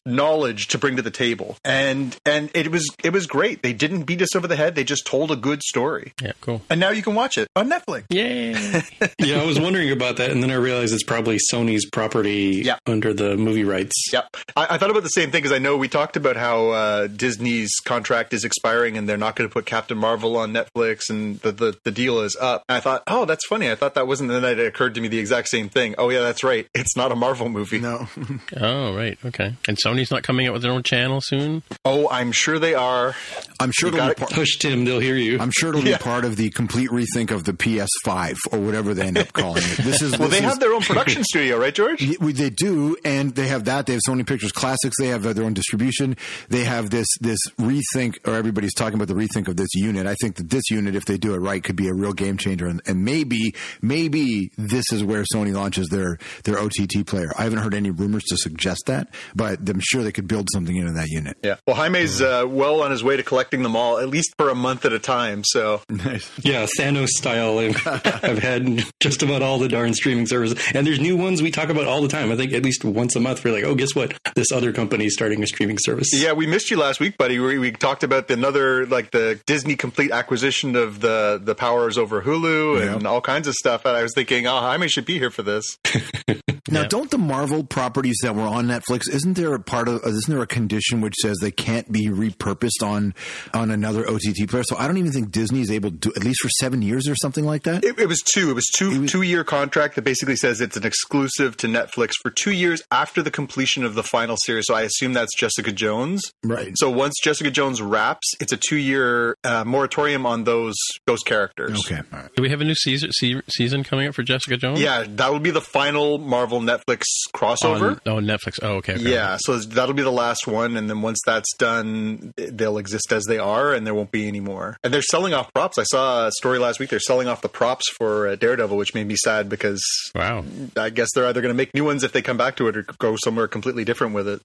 knowledge to bring to the table and and it was it was great they didn't beat us over the head they just told a good story Yeah, cool. and now you can watch it on netflix Yay! (laughs) yeah, I was wondering about that, and then I realized it's probably Sony's property Yeah. under the movie rights. Yep. I, I thought about the same thing because I know we talked about how uh, Disney's contract is expiring and they're not going to put Captain Marvel on Netflix and the, the, the deal is up. And I thought, oh, that's funny. I thought that wasn't, and then it occurred to me the exact same thing. Oh, yeah, that's right. It's not a Marvel movie. No, (laughs) oh, right. Okay. And Sony's not coming out with their own channel soon. Oh, I'm sure they are. I'm sure You it'll be part. Push Tim, they'll hear you. I'm sure it'll Yeah. be part of the complete rethink of the PS5 or whatever they end up calling it. This is (laughs) Well, this they is- have their own production (laughs) studio, right, George? Yeah, They do, and they have that. They have Sony Pictures Classics. They have uh, their own distribution. They have this this rethink, or everybody's talking about the rethink of this unit. I think that this unit, if they do it right, could be a real game changer. And, and maybe maybe this is where Sony launches their their OTT player. I haven't heard any rumors to suggest that, but I'm sure they could build something into that unit. Yeah. Well, Jaime's uh, well on his way to collecting them all, at least for a month at a time. So Nice. (laughs) Yeah, Thanos style. I've, (laughs) I've had just about all the darn streaming services, and there's new ones we talk about all the time. I think at least once a month we're like, oh, guess what? This other company is starting a streaming service. yeah, we missed you last week, buddy. We, we talked about another like the Disney complete acquisition of the the powers over Hulu and Yeah. all kinds of stuff. And I was thinking, oh, Jaime should be here for this. (laughs) Now, Yeah. don't the Marvel properties that were on Netflix? Isn't there a part of? Isn't there a condition which says they can't be repurposed on on another OTT player? So I don't even think Disney is able to do at least for seven years or something like that. It, it was two. It was two was- two year contract that basically says it's an exclusive to Netflix for two years after the completion of the final series. So I assume that's Jessica Jones. right. So once Jessica Jones wraps, it's a two year uh, moratorium on those those characters. Okay. All right. Do we have a new season season coming up for Jessica Jones? Yeah, that will be the final Marvel Netflix crossover. On, oh, Netflix. Oh, okay. okay. Yeah, so that'll be the last one, and then once that's done, they'll exist as they are, and there won't be any more. And they're selling off props. I saw a story last week. They're selling off the props for uh, Daredevil, which made me sad because Wow. I guess they're either going to make new ones if they come back to it, or go somewhere completely different with it.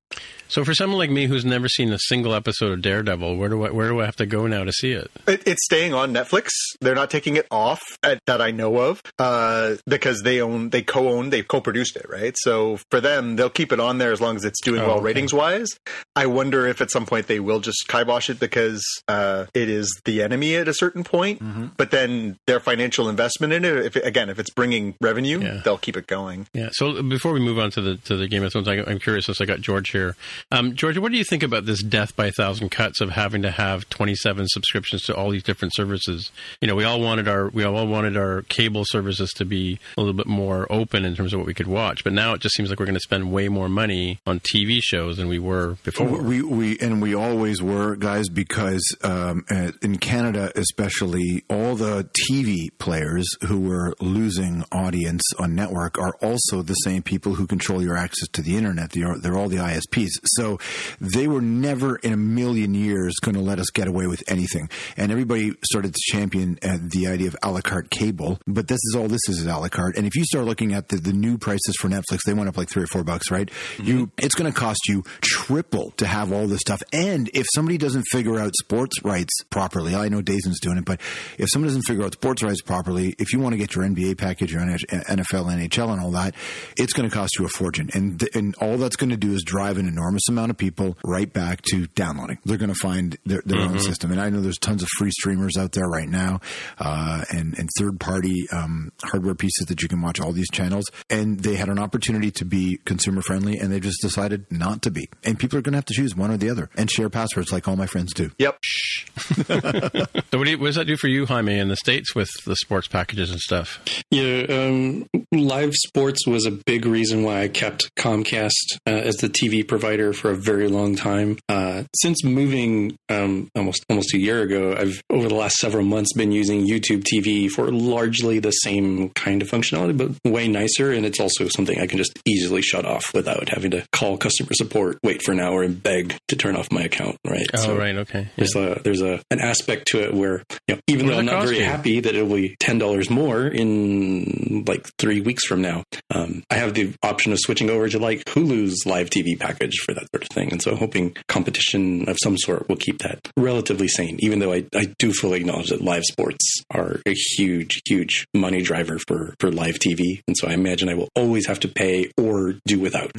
So for someone like me who's never seen a single episode of Daredevil, where do I where do I have to go now to see it? it it's staying on Netflix. They're not taking it off at, that I know of uh, because they own, they co-own, they co-produced it, right? So for them, they'll keep it on there as long as it's doing Oh, well. Ratings wise. I wonder if at some point they will just kibosh it because uh, it is the enemy at a certain point. Mm-hmm. But then their financial investment in it, if again, if it's bringing revenue, Yeah. they'll keep it going. Yeah. So before we move on to the to the Game of Thrones, I, I'm curious since I got George here. Um, George, what do you think about this death by a thousand cuts of having to have 27 subscriptions to all these different services? You know, we all wanted our we all wanted our cable services to be a little bit more open in terms of what we could watch, but now it just seems like we're going to spend way more money on TV shows than we were before. We we and we always were guys because um, in Canada especially all the TV players who were losing audience on network are also the same people who control your access to the internet. They're, they're all the ISPs. So they were never in a million years going to let us get away with anything. And everybody started to champion uh, the idea of a la carte cable. But this is all this is is a la carte. And if you start looking at the, the new prices for Netflix, they went up like three or four bucks, right? You it's going to cost you triple to have all this stuff. And if somebody doesn't figure out sports rights properly, I know DAZN's doing it, but if someone doesn't figure out sports rights properly, if you want to get your NBA package, your NFL, NHL, and all that, it's going to cost you a fortune. And th- and all that's going to do is drive an enormous amount of people right back to downloading. They're going to find their, their own system. And I know there's tons of free streamers out there right now, uh, and and third party um, hardware pieces that you can watch all these channels. And they had an opportunity to be consumer friendly, and they just decided not to be. And people are going to have to choose one or the other and share passwords like all my friends do. Yep. (laughs) So what, do you, what does that do for you, Jaime, in the states with the sports packages and stuff? Yeah, um, live sports was a big reason why I kept Comcast uh, as the TV provider for a very long time. Uh, since moving um, almost almost a year ago, I've over the last several months been using YouTube TV for largely the same kind of functionality, but way nicer. And it's also something I can just easily shut off without having to call customer support, wait for an hour, and beg to turn off my account. Right. Oh, So- right. Okay. Yeah. there's a there's a an aspect to it where you know, even What though I'm not very you? happy that it'll be ten dollars more in like three weeks from now, um, I have the option of switching over to like Hulu's live TV package for that sort of thing. And so I'm hoping competition of some sort will keep that relatively sane. Even though I, I do fully acknowledge that live sports are a huge huge money driver for for live TV, and so I imagine I will always have to pay or do without.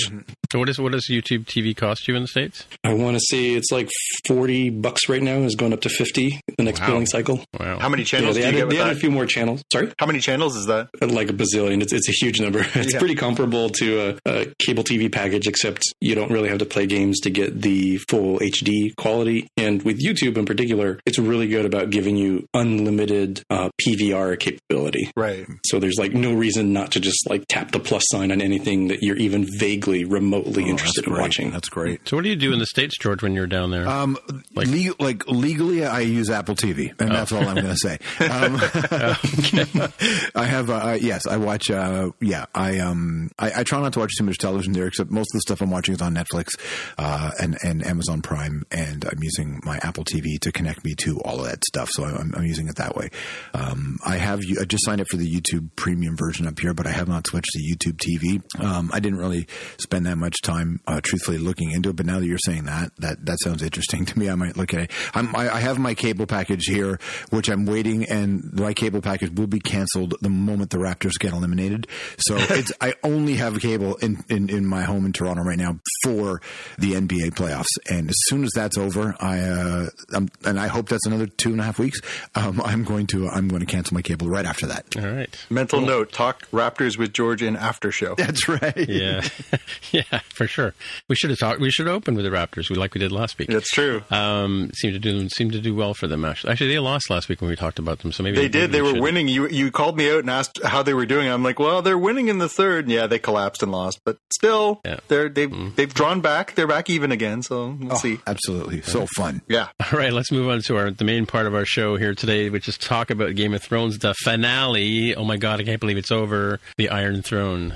So what is what does YouTube TV cost you in the states? I want to say it's like forty bucks right now. Is going up to fifty the next Wow. billing cycle. Wow. How many Yeah, channels they do you added, get with they added a few more channels. Sorry, How many channels is that? like a bazillion. It's, it's a huge number. (laughs) It's Yeah. pretty comparable to a, a cable TV package, except you don't really have to play games to get the full HD quality. And with YouTube in particular, it's really good about giving you unlimited uh, PVR capability. Right. So there's like no reason not to just like tap the plus sign on anything that you're even vaguely remotely Oh, interested in great. Watching. That's great. So what do you do in the states, George, when you're down there? Um, Like- like, like legally, I use Apple TV, and that's all I'm going to say. (laughs) Um, (laughs) I have, uh, yes, I watch. Uh, yeah, I um, I, I try not to watch too much television there, except most of the stuff I'm watching is on on Netflix uh, and and Amazon Prime, and I'm using my Apple TV to connect me to all of that stuff. So I'm, I'm using it that way. Um, I have I just signed up for the YouTube Premium version up here, but I have not switched to YouTube TV. Um, I didn't really spend that much time, uh, truthfully, looking into it. But now that you're saying that, that that sounds interesting (laughs) to me. I might look at it. I'm, I, I have my cable package here, which I'm waiting, and my cable package will be canceled the moment the Raptors get eliminated. So (laughs) it's I only have cable in, in, in my home in Toronto right now for the NBA playoffs, and as soon as that's over, I uh, I'm, and I hope that's another two and a half weeks. Um, I'm going to I'm going to cancel my cable right after that. All right. Mental note: talk Raptors with George in after show. That's right. Yeah, (laughs) yeah, for sure. We should have talked. We should open with the Raptors, we like we did last week. That's true. Um, seemed to do seemed to do well for them. Actually, actually, they lost last week when we talked about them. So maybe They maybe did. They we were should- winning. You you called me out and asked how they were doing. I'm like, well, they're winning in the third. Yeah, they collapsed and lost, but still, Yeah. they're they've they've drawn back. They're back even again. So we'll see. Absolutely, so fun. Yeah. (laughs) All right, let's move on to our the main part of our show here today, which is talk about Game of Thrones, the finale. Oh my god, I can't believe it's over. The Iron Throne.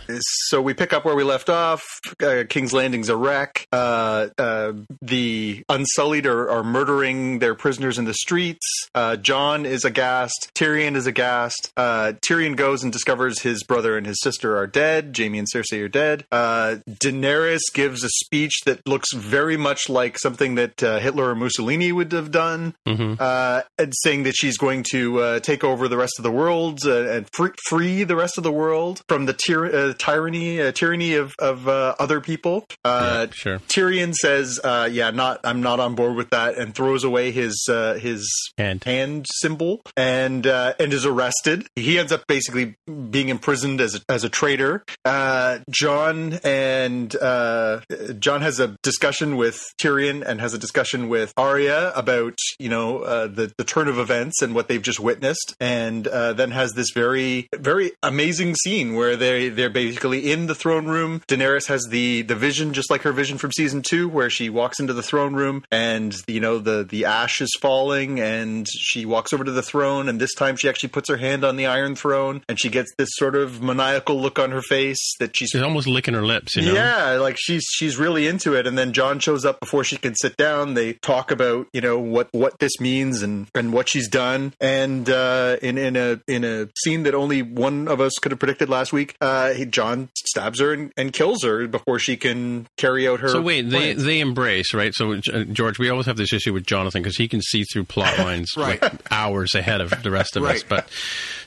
So we pick up where we left off. Uh, King's Landing's a wreck. Uh, uh, the Unsullied are, are murdering their prisoners in the streets. Uh, Jon is aghast. Tyrion is aghast. Uh, Tyrion goes and discovers his brother and his sister are dead. Jaime and Cersei are dead. Uh, Daenerys gives a speech that looks very much like something that uh, Hitler or Mussolini would have done, uh, and saying that she's going to uh, take over the rest of the world uh, and free, free the rest of the world from the tyr- uh, tyranny uh, tyranny of, of uh, other people. Uh, Yeah, sure. Tyrion says, uh, "Yeah, not I'm not on board with that," and throws away his uh, his Hand. hand symbol and uh, and is arrested. He ends up basically being imprisoned as a, as a traitor. Uh, Jon and uh, Jon has a discussion with Tyrion and has a discussion with Arya about you know uh, the the turn of events and what they've just witnessed, and uh, then has this very very amazing scene where they they're basically in the throne room. Daenerys has the the vision just like her vision from season two, where she walks into the throne room and you know the the ash is falling, and she walks over to the throne, and this time she actually puts her hand on the Iron Throne, and she gets this sort of maniacal look on her face that she's She's almost licking her lips, you know. yeah, like she's she's really into it. And then Jon shows up before she can sit down. They talk about you know what what this means and and what she's done. And uh, in in a in a scene that only one of us could have predicted last week, uh, he, Jon stabs her and, and kills her before she can carry out her. So wait, they plans. they embrace right. So uh, George, we always have this issue with Jonathan because he can see through plot lines (laughs) Right. like hours ahead of the rest of us. But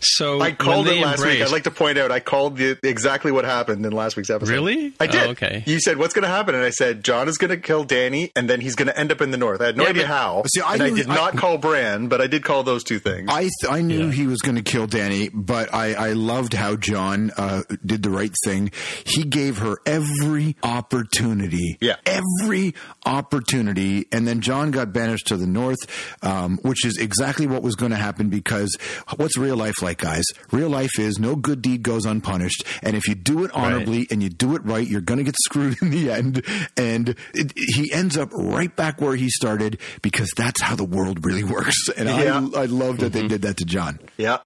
so I called it they last week. I'd like to point out I called the, exactly what happened in last week's episode. Really? I did. Oh, okay. You said what's going to happen, and I said Jon is going to kill Dany, and then he's going to end up in the north. I had no Yeah, idea but- how. See, I and I knew- did not I- call Bran, but I did call those two things. I th- I knew Yeah. he was going to kill Dany, but I, I loved how Jon uh, did the right thing. He gave her every opportunity, Yeah. every opportunity, and then Jon got banished to the north, um, which is exactly what was going to happen. Because what's real life like, guys? Real life is no good deed goes unpunished, and if you do it honorably and you do it right, you're going to get (laughs) screwed in the end. And it, he ends up right back where he started because that's how the world really works. And Yeah. I, I love that they did that to Jon. Yeah.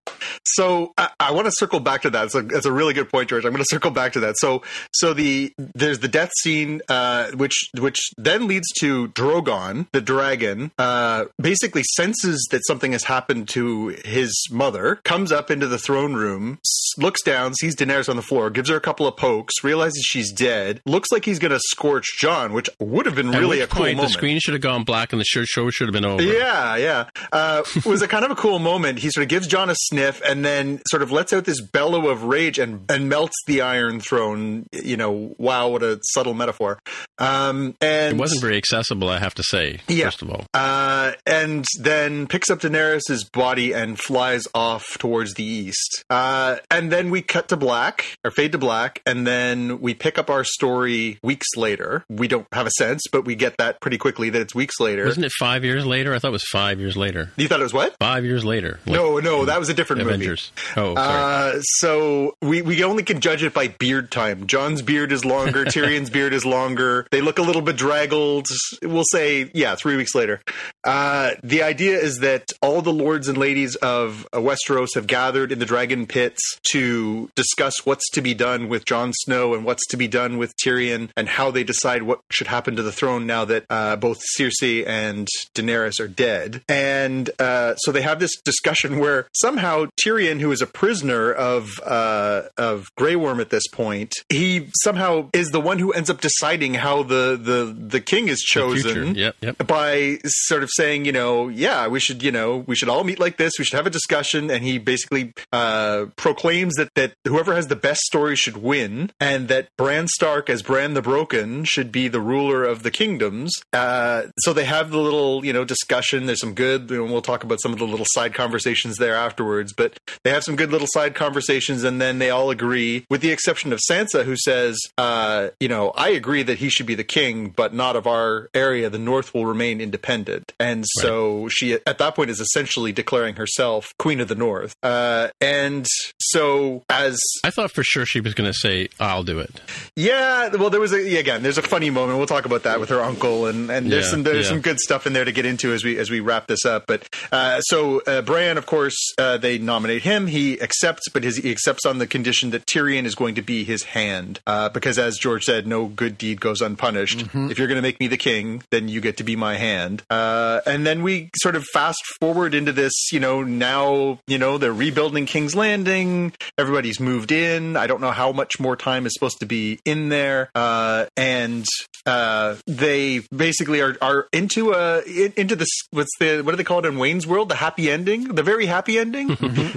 So I, I want to circle back to that. It's a, it's a really good point, George. I'm going to circle back to that. So so the there's the death scene, uh, which which then leads to Drogon, the dragon, uh, basically senses that something has happened to his mother, comes up into the throne room, looks down, sees Daenerys on the floor, gives her a couple of pokes, realizes she's dead, looks like he's going to scorch Jon, which would have been At really a cool point, moment. the screen should have gone black and the show should have been over. Yeah, yeah. Uh, it (laughs) was a kind of a cool moment. He sort of gives Jon a sniff and then sort of lets out this bellow of rage and, and melts the Iron Throne. You know, wow, what a subtle metaphor. Um, and It wasn't very accessible, I have to say. Yeah. First of all, uh, and then picks up Daenerys' body and flies off towards the east. Uh, and then we cut to black, or fade to black, and then we pick up our story weeks later. We don't have a sense, but we get that pretty quickly that it's weeks later. wasn't it five years later? I thought it was five years later. you thought it was what? Five years later. like No, no, that was a different movie. Avengers. Oh, sorry. Uh, so we, we only can judge it by beard time. Jon's beard is longer. (laughs) Tyrion's beard is longer. They look a little bedraggled. We'll say, yeah, three weeks later. Uh, the idea is that all the lords and ladies of uh, Westeros have gathered in the dragon pits to discuss what's to be done with Jon Snow and what's to be done with Tyrion and how they decide what should happen to the throne now that uh, both Cersei and Daenerys are dead. And uh, so they have this discussion (laughs) where somehow Tyrion, who is a prisoner of uh, of Grey Worm at this point, he somehow is the one who ends up deciding how the the the king is chosen. Yep, yep. By sort of saying, you know, yeah, we should, you know, we should all meet like this. We should have a discussion, and he basically uh, proclaims that that whoever has the best story should win, and that Bran Stark as Bran the Broken should be the ruler of the kingdoms. Uh, so they have the little, you know, discussion. There's some good. Know, we'll talk about some of the little side conversations there afterwards, but they have some good little side conversations, and then they all agree, with the exception of Sansa, who says, uh, you know, I agree that he should be the king, but not of our area. The North will remain independent, and so she at that point is essentially declaring herself Queen of the North. Uh, and so as I thought for sure she was going to say, "I'll do it." yeah, well, there was a yeah, again. There's a funny moment. We'll talk about that with her uncle, and and there's Yeah, some there's yeah. some good stuff in there to get into as we as we wrap this up. But uh, so uh, Bran, of course, uh, they nominate him. He accepts, but his, he accepts on the condition that Tyrion is going to be his hand, uh, because as George said, no good deed goes unpunished. Mm-hmm. If you're going to make me the king, then you get to be my hand. Uh, and then we sort of fast forward into this. You know, now you know they're rebuilding King's Landing. Everybody's moved in. I don't know how much more time is supposed to be in there. Uh, and uh, they basically are, are into a into this what's the what do they call it in Wayne's World the happy ending the very happy ending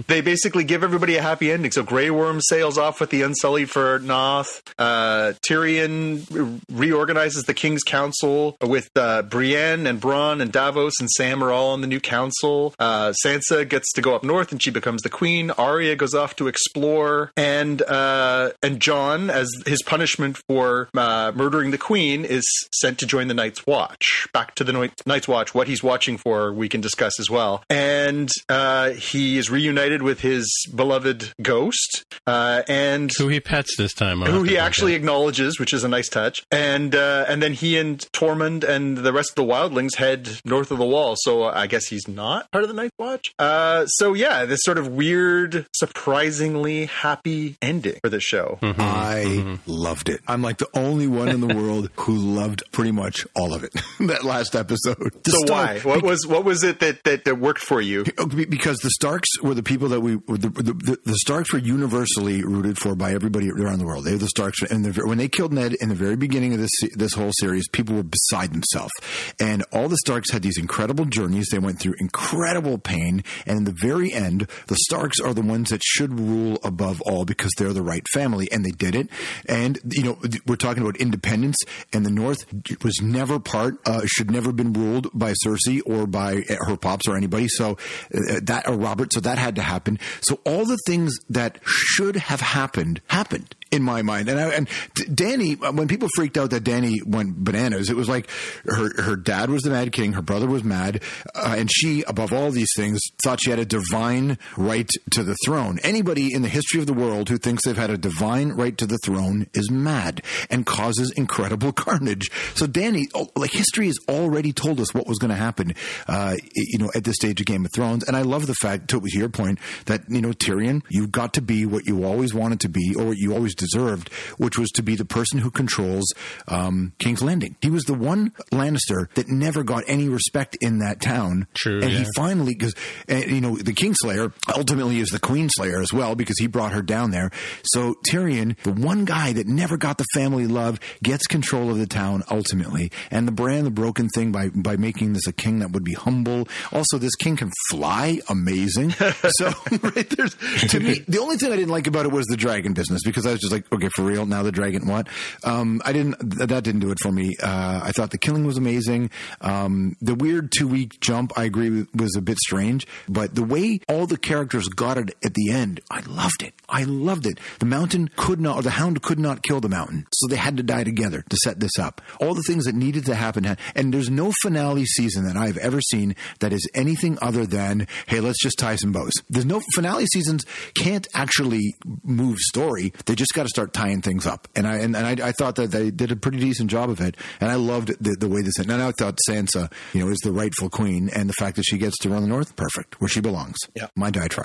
(laughs) they basically give everybody a happy ending so Grey Worm sails off with the Unsullied for Naath uh, Tyrion reorganizes the King's Council with uh, Brienne and Bronn and Davos and Sam are all on the new council uh, Sansa gets to go up north and she becomes the queen Arya goes off to explore and uh, and Jon as his punishment for uh, murdering the queen is sent to join the Night's Watch. Back to the Night's Watch. What he's watching for, we can discuss as well. And uh, he is reunited with his beloved ghost, uh, and Who he pets this time? I'll who he actually out. acknowledges, which is a nice touch. And uh, and then he and Tormund and the rest of the wildlings head north of the wall. So I guess he's not part of the Night's Watch. Uh, so yeah, this sort of weird, surprisingly happy ending for the show. Hmm. I loved it. I'm like the only one in the (laughs) world who loved pretty much all of it. (laughs) that last episode. The So Stark- why? What was what was it that, that, that worked for you? Oh, because the Starks were the people that we were the, the, the, the Starks were universally rooted for by everybody around the world. They were the Starks, and the, when they killed Ned in the very beginning of this this whole series, people were beside themselves. And all the Starks had these incredible journeys. They went through incredible pain, and in the very end, the Starks are the ones that should rule above all because they're the right family, and they did it. And you know, we're talking about independence, and the North was never part, uh, should never been ruled by Cersei or by her pops or anybody. So uh, that or Robert, so that had to happen. So all the things that should have happened happened in my mind. And I, and Dany, when people freaked out that Dany went bananas, it was like her her dad was the Mad King, her brother was mad, uh, and she, above all these things, thought she had a divine right to the throne. Anybody in the history of the world who thinks they've had a divine right to the throne is mad and causes incredible (laughs) carnage. So Dany, oh, like history has already told us what was going to happen, uh, you know, at this stage of Game of Thrones. And I love the fact, to your point, that you know Tyrion, you've got to be what you always wanted to be, or what you always deserved, which was to be the person who controls um, King's Landing. He was the one Lannister that never got any respect in that town. True, and he finally, because you know, the Kingslayer ultimately is the Queenslayer as well because he brought her down there. So Tyrion, the one guy that never got the family love, gets control of the town ultimately, and the Bran the broken thing by by making this a king that would be humble. Also, this king can fly, amazing. (laughs) so right there's to me, the only thing I didn't like about it was the dragon business because I was just like, okay, for real, now the dragon what? Um, I didn't th- that didn't do it for me. Uh, I thought the killing was amazing. Um, the weird two week jump, I agree, was a bit strange, but the way all the characters got it at the end, I loved it. I loved it. The mountain could not, or the hound could not kill the mountain, so they had to die together to set this up. All the things that needed to happen, and there's no finale season that I've ever seen that is anything other than, hey, let's just tie some bows. There's no finale seasons can't actually move story. They just got to start tying things up. And I and, and I, I thought that they did a pretty decent job of it. And I loved the, the way this. And I thought Sansa, you know, is the rightful queen, and the fact that she gets to run the north, perfect, where she belongs. Yeah. my my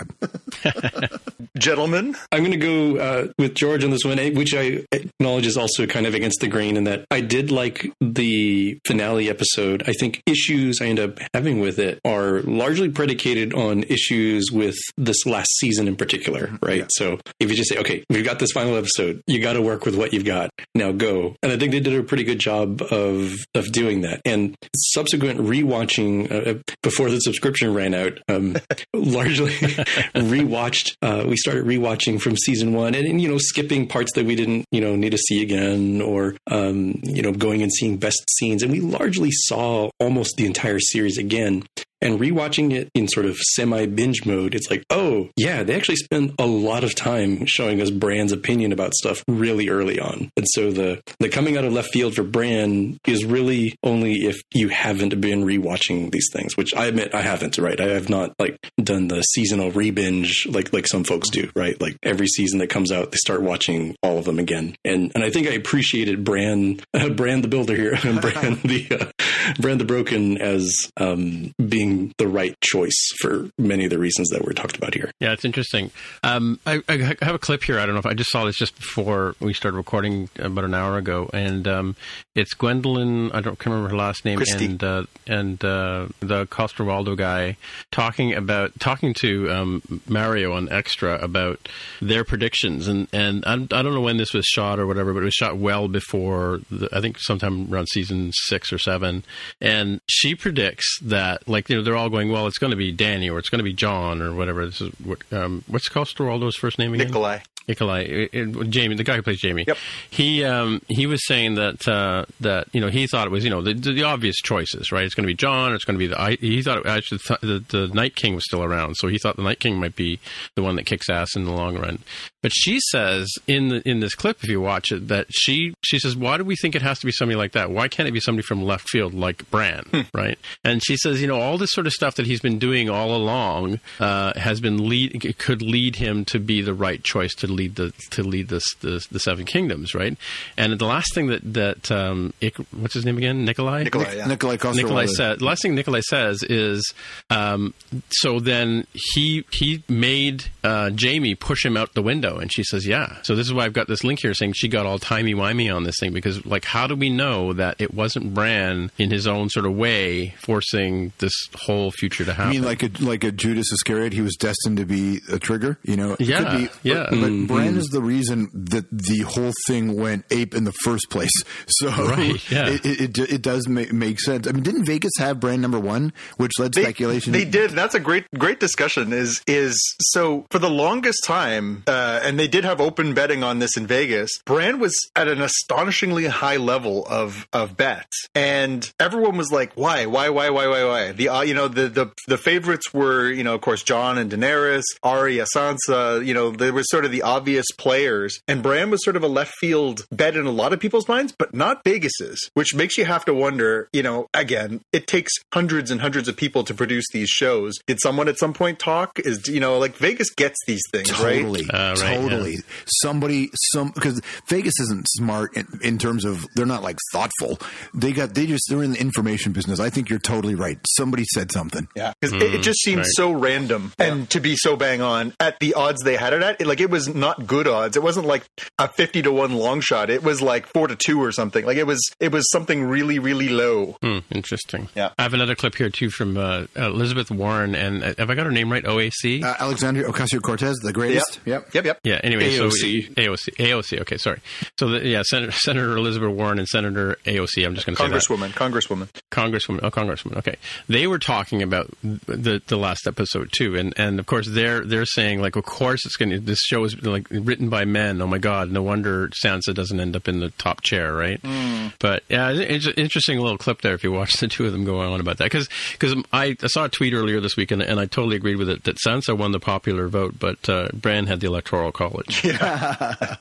tribe. (laughs) Gentlemen, I'm going to go uh, with George on this one, eh, which I acknowledge is also kind of against the grain in that I did like the finale episode. I think issues I end up having with it are largely predicated on issues with this last season in particular, right? Yeah. So if you just say, okay, we've got this final episode, you got to work with what you've got. Now go. And I think they did a pretty good job of of doing that. And subsequent rewatching uh, before the subscription ran out, um, (laughs) largely (laughs) rewatched. Uh, we started rewatching from season one, and, and, you know, skipping parts that we didn't, you know, need to see again, or um, you know, going and seeing best scenes, and we largely saw almost the entire series again. And rewatching it in sort of semi binge mode, it's like, oh, yeah, they actually spend a lot of time showing us Bran's opinion about stuff really early on. And so the, the coming out of left field for Bran is really only if you haven't been rewatching these things, which I admit I haven't, right? I have not like done the seasonal re-binge like like some folks do, right? Like every season that comes out, they start watching all of them again. And and I think I appreciated Bran uh, (laughs) Bran the Builder here and (laughs) Bran the uh, Bran the Broken as um, being the right choice for many of the reasons that were talked about here. Yeah, it's interesting. Um, I, I, have a clip here. I don't know if I just saw this just before we started recording about an hour ago, and um, it's Gwendoline. I don't remember her last name, Christie. and uh, and uh, the Waldau guy talking about talking to um, Mario on Extra about their predictions, and and I, I, don't know when this was shot or whatever, but it was shot well before. The, I think sometime around season six or seven, and she predicts that like you know they're all going, well, it's going to be Dany or it's going to be Jon or whatever. This is what um, what's Coster-Waldau's first name again? Nikolai. Nikolai, Jaime, the guy who plays Jaime. Yep. He um, he was saying that uh, that you know he thought it was you know the, the obvious choices, right? It's going to be Jon. It's going to be the he thought it, actually th- the, the Night King was still around, so he thought the Night King might be the one that kicks ass in the long run. But she says in the, in this clip, if you watch it, that she she says, why do we think it has to be somebody like that? Why can't it be somebody from left field like Bran, hmm. right? And she says, you know, all this sort of stuff that he's been doing all along uh, has been lead could lead him to be the right choice to lead the to lead this the, the Seven Kingdoms, right? And the last thing that that um, Ik, what's his name again? Nikolai. Nikolai. Yeah. Nikolai. Nikolai said. The last thing Nikolai says is, um, so then he he made uh, Jaime push him out the window, and she says, yeah. So this is why I've got this link here saying she got all timey wimey on this thing because like how do we know that it wasn't Bran in his own sort of way forcing this whole future to happen? I mean, like a like a Judas Iscariot, he was destined to be a trigger. You know, it yeah, be, yeah. But, but mm-hmm. Bran is the reason that the whole thing went ape in the first place. (laughs) So right, (laughs) yeah. it, it, it does make, make, sense. I mean, didn't Vegas have Bran number one, which led they, speculation? They did. That's a great great discussion. Is is so for the longest time, uh, and they did have open betting on this in Vegas. Bran was at an astonishingly high level of of bets, and everyone was like, "Why? Why? Why? Why? Why? Why?" The uh, you know the the the favorites were you know of course Jon and Daenerys, Arya, Sansa. You know there was sort of the obvious players, and Bran was sort of a left field bet in a lot of people's minds, but not Vegas's, which makes you have to wonder. You know, again, it takes hundreds and hundreds of people to produce these shows. Did someone at some point talk? Is you know like Vegas gets these things totally, right? Uh, right totally. Yeah. Somebody, some because Vegas isn't smart in, in, terms of they're not like thoughtful. They got they just they're in the information business. I think you're totally right. Somebody said something. Yeah, because mm, it, it, just seems right. so random yeah. and to be so bang on at the odds they had it at. It, like it was not good odds. It wasn't like a fifty to one long shot. It was like four to two or something. Like it was it was something really really low. Hmm, interesting. Yeah, I have another clip here too from uh, Elizabeth Warren and uh, have I got her name right? OAC. Uh, Alexandria Ocasio Cortez, the greatest. Yep. Yep. Yep. yep. Yeah. Anyway, AOC. So, AOC. AOC. Okay. Sorry. So the, yeah, Senator, Senator Elizabeth Warren and Senator AOC. I'm just going to say Congresswoman. Congresswoman. Congresswoman. Oh, Congresswoman. Okay. They were talking about the the last episode too, and and of course they're they're saying like, of course it's going to. This show is like written by men. Oh my God! No wonder Sansa doesn't end up in the top chair, right? Mm. But yeah, it's an interesting little clip there if you watch the two of them go on about that because because I, I saw a tweet earlier this week and, and I totally agreed with it that Sansa won the popular vote, but uh, Bran had the electoral college. (laughs) Yeah. (laughs)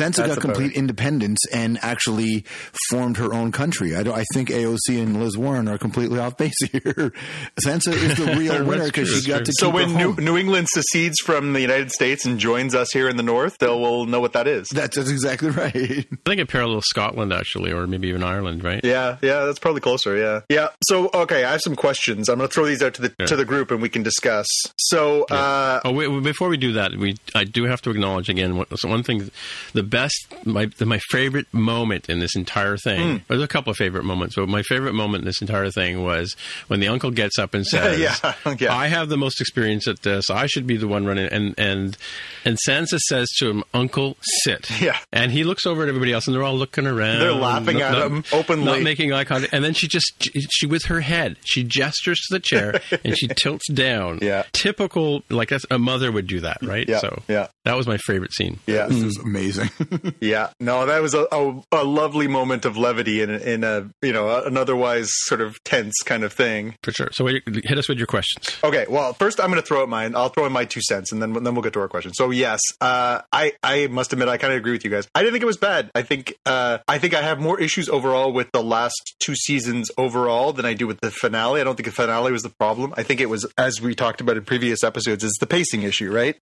Sansa got complete independence and actually formed her own country. I, I think AOC and Liz Warren are completely off base (laughs) here. Sansa is the real winner because she got to. So keep when her New, home. New England secedes from the United States and joins us here in the North, they'll will know what that is. That's, that's exactly (laughs) right. I think it parallels Scotland actually, or maybe even Ireland, right? Yeah, yeah, that's probably closer. Yeah, yeah. So, okay, I have some questions. I'm going to throw these out to the Yeah. to the group, and we can discuss. So, uh, Oh, wait, wait, before we do that, we I do have to acknowledge again one, so one thing. The best, my the, my favorite moment in this entire thing. Hmm. There's a couple of favorite moments, but my favorite moment in this entire thing was when the uncle gets up and (laughs) says, Yeah, (laughs) yeah. I have the most experience at this. I should be the one running." And and and Sansa says to him, "Uncle, sit." Yeah. And he looks over at everybody else, and they're all looking around. They're laughing not- at not- him openly. not making eye contact. And then she just she with her head, she gestures to the chair (laughs) and she tilts down. Yeah. Typical, like that's a mother would do that, right? Yeah, So yeah. that was my favorite scene. yeah, This is amazing. (laughs) yeah. No, that was a, a, a lovely moment of levity in a, in a you know an otherwise sort of tense kind of thing. For sure. So hit us with your questions. Okay, well, first I'm going to throw out mine. I'll throw in my two cents, and then then we'll get to our questions. So yes, uh, I I must admit I kind of agree with you guys. I didn't think it was bad. I think uh, I think I have more issues overall with the last two seasons overall than I do with the finale. I don't think the finale was the problem. I think it was, as we talked about in previous episodes, is the pacing issue. Right?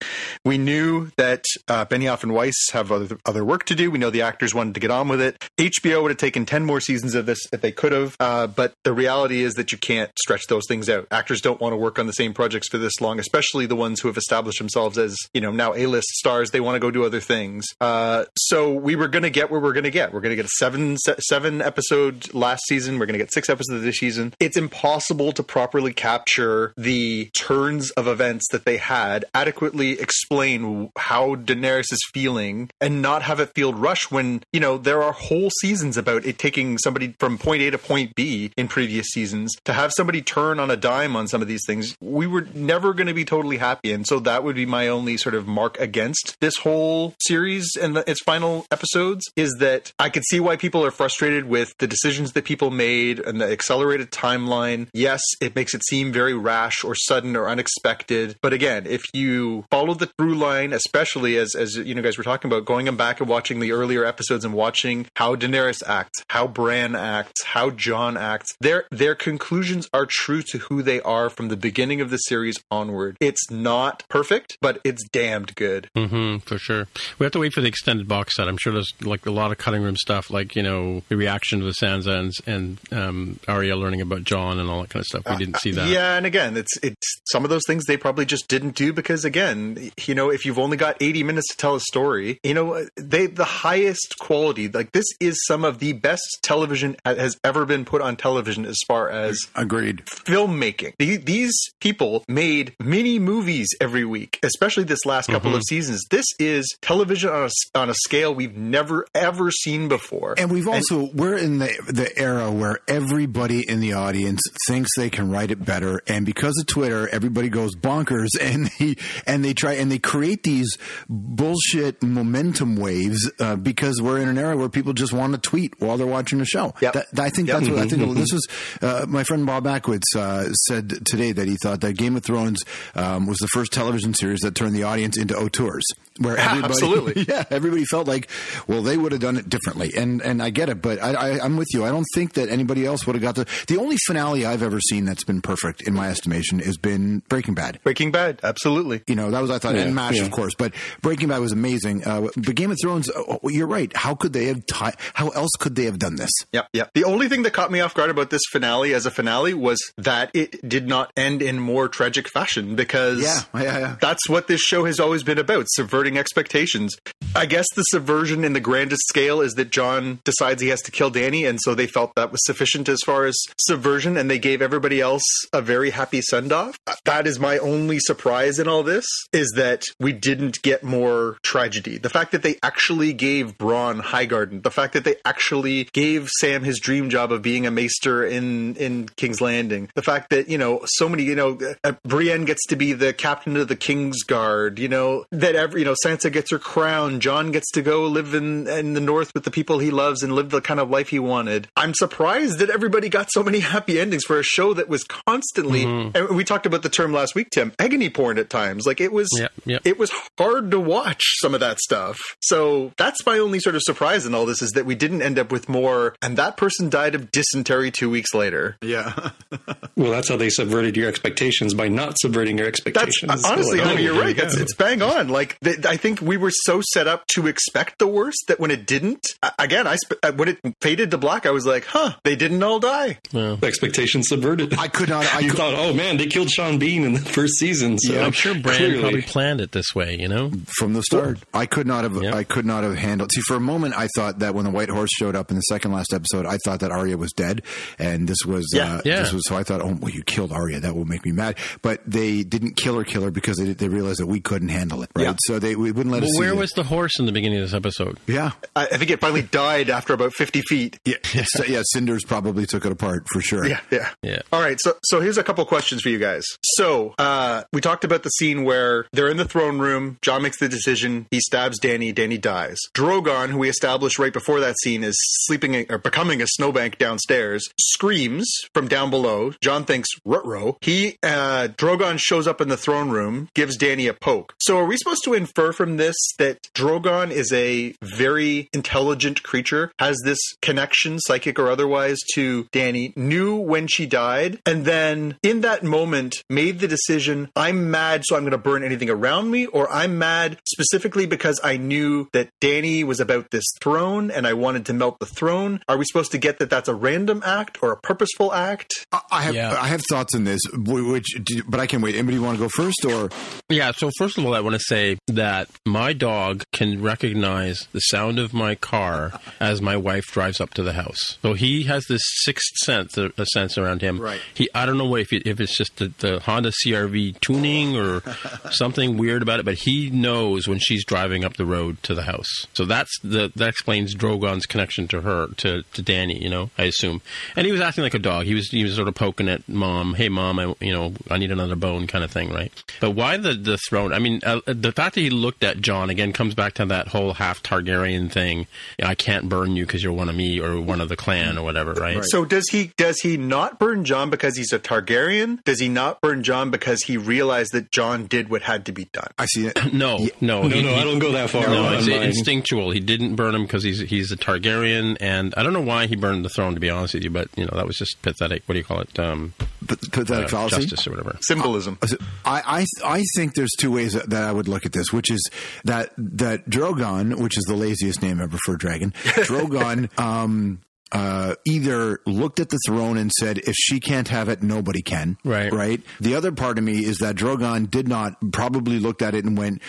We knew that uh, Benioff and Weiss have other other work to do. We know the actors wanted to get on with it. HBO would have taken ten more seasons of this if they could have, uh, but the reality is that you can't stretch those things out. Actors don't want to work on the same projects for this long, especially the ones who have established themselves as you know now A-list stars. They want to go do other things. Uh, so we were going to get where we're going to get. We're going to get a seven se- seven episode last season. We're going to get six episodes this season. It's impossible to properly capture the turns of events that they had, adequately explain how Daenerys is feeling, and not have it feel rushed when you know there are whole seasons about it taking somebody from point A to point B in previous seasons to have somebody turn on a dime on some of these things. We were never going to be totally happy, and so that would be my only sort of mark against this whole series and the, its final episodes is that I could see why people are frustrated with the decisions that people made and the accelerated timeline. Yes, it makes it seem very rash or sudden or unexpected, but again, if you follow the through line, especially as as you know guys were talking about going back and watching the earlier episodes and watching how Daenerys acts, how Bran acts, how Jon acts, their their conclusions are true to who they are from the beginning of the series onward. It's not perfect, but it's damned good. Mm-hmm. Hmm for sure. We have to wait for the extended box set. I'm sure there's like a lot of cutting room stuff, like you know the reaction to the Sansa and, and um, Arya learning about Jon and all that kind of stuff. We didn't see that. Yeah, and again, it's it's some of those things they probably just didn't do because again, you know, if you've only got 80 minutes to tell a story, you know, they the highest quality, like this is some of the best television that has ever been put on television as far as Agreed. filmmaking. The- These people made mini movies every week, especially this last couple of seasons. This is television on a, on a scale we've never ever seen before. And we've also we're in the the era where everybody in the audience thinks they can write it better, and because of Twitter, everybody goes bonkers, (laughs) and they and they try and they create these bullshit momentum waves uh, because we're in an era where people just want to tweet while they're watching a show. Yep. That- I think Yep. that's what I think. this (laughs) was uh, my friend Bob Ackwitz uh, said today that he thought that Game of Thrones um, was the first television series that turned the audience into auteurs, where everybody, Absolutely. (laughs) yeah, everybody felt like, well, they would have done it differently, and and I get it, but I, I, I'm with you. I don't think that anybody else would have got the the only finale I've ever seen that's been perfect in my estimation has been Breaking Bad. Breaking Bad, absolutely. You know, that was I thought, and Mash, yeah. of course, but Breaking Bad was amazing. Uh, but Game of Thrones, oh, you're right. How could they have? Ti- how else could they have done this? Yep, yep. The only thing that caught me off guard about this finale as a finale was that it did not end in more tragic fashion because Yeah, yeah, yeah. that's what this show has always been about subverting expectations. I guess the subversion in the grandest scale is that Jon decides he has to kill Dany, and so they felt that was sufficient as far as subversion, and they gave everybody else a very happy send off. That is my only surprise in all this is that we didn't get more tragedy. The fact that they actually gave Bronn Highgarden, the fact that they actually gave Sam his dream job of being a maester in in King's Landing, the fact that you know so many you know uh, Brienne gets to be the captain of the King's Guard, you know that every you know Sansa gets her crown, Jon gets to go live in in the North with the people he loves and live the kind of life he wanted. I'm surprised that everybody got so many (laughs) happy endings for a show that was constantly. Mm-hmm. And we talked about the term last week, Tim, agony porn at times. Like it was, Yeah, yeah. it was hard to watch some of that stuff. So that's my only sort of surprise in all this is that we didn't end up with more, and that person died of dysentery two weeks later. Yeah. (laughs) well, that's how they subverted your expectations by not subverting your expectations. That's honestly, so, I mean, you're right. That's, it's bang on. Like th- I think we were so set up to expect the worst that when it didn't, again, I sp- when it faded to black, I was like, huh, they didn't all die. Well, expectations subverted. I could not. (laughs) I you could, thought, oh man, they killed Sean Bean in the first season. So yeah, I'm sure Bran clearly. probably planned it this way. You know, from the start. I could not have. Yeah. I could not have handled. See, for a moment, I thought that when the White Horse showed up in the second last episode, I thought that Arya was dead, and this was. Yeah. uh, Yeah. This was so. I thought, oh, well, you killed Arya. That will make me mad. But they didn't kill her. Kill her because they, they realized that we couldn't handle it. Right. Yeah. So they we wouldn't let well, us. see where it. was the horse in the beginning of this episode? Yeah. I, I think it finally died after about 50 feet. Yeah. (laughs) So, yeah. Cinders probably took it apart for sure. Yeah, yeah, Yeah. All right, so so here's a couple questions for you guys. So uh, we talked about the scene where they're in the throne room. Jon makes the decision. He stabs Dany. Dany dies. Drogon, who we established right before that scene, is sleeping or becoming a snowbank downstairs. Screams from down below. Jon thinks Rutro. He uh, Drogon shows up in the throne room, gives Dany a poke. So are we supposed to infer from this that Drogon is a very intelligent creature, has this connection, psychic or otherwise, to Dany, knew when she died, and then in that moment made the decision, I'm mad, so I'm going to burn anything around me, or I'm mad specifically because I knew that Dany was about this throne and I wanted to melt the throne. Are we supposed to get that that's a random act or a purposeful act? I, I have. Yeah. I have thoughts on this, which, but I can wait. Anybody want to go first, or Yeah, so first of all, I want to say that my dog can recognize the sound of my car as my wife drives up to the house. So he has this sixth sense, a, a sense around him. Right. He, I don't know if it, if it's just the, the Honda CRV tuning or (laughs) something weird about it, but he knows when she's driving up the road to the house. So that's the that explains Drogon's connection to her to to Dany. You know, I assume. And he was acting like a dog. He was he was sort of poking at mom. Hey, mom, I you know I need another bone kind of thing, right? But why the the throne? I mean, uh, the fact that he looked at Jon again comes back to that whole half Targaryen thing. I can't burn you because you're one of me or one of the clan or whatever, right? So does he does he not burn Jon because he's a Targaryen? Does he not burn Jon because he realized that Jon did what had to be done? I see it. (clears throat) No, no, No, he- no, he- I don't go that far. No, on it's mine. instinctual. He didn't burn him because he's he's a Targaryen, and I don't know why he burned the throne. To be honest with you, but you know that was just pathetic. What do you call it? Um, P- pathetic uh, fallacy. justice or whatever. Symbolism. I, I I think there's two ways that I would look at this, which is that that Drogon, which is the laziest name ever for a dragon, (laughs) Drogon, um, uh, either looked at the throne and said, "If she can't have it, nobody can." Right. Right. The other part of me is that Drogon did not probably looked at it and went,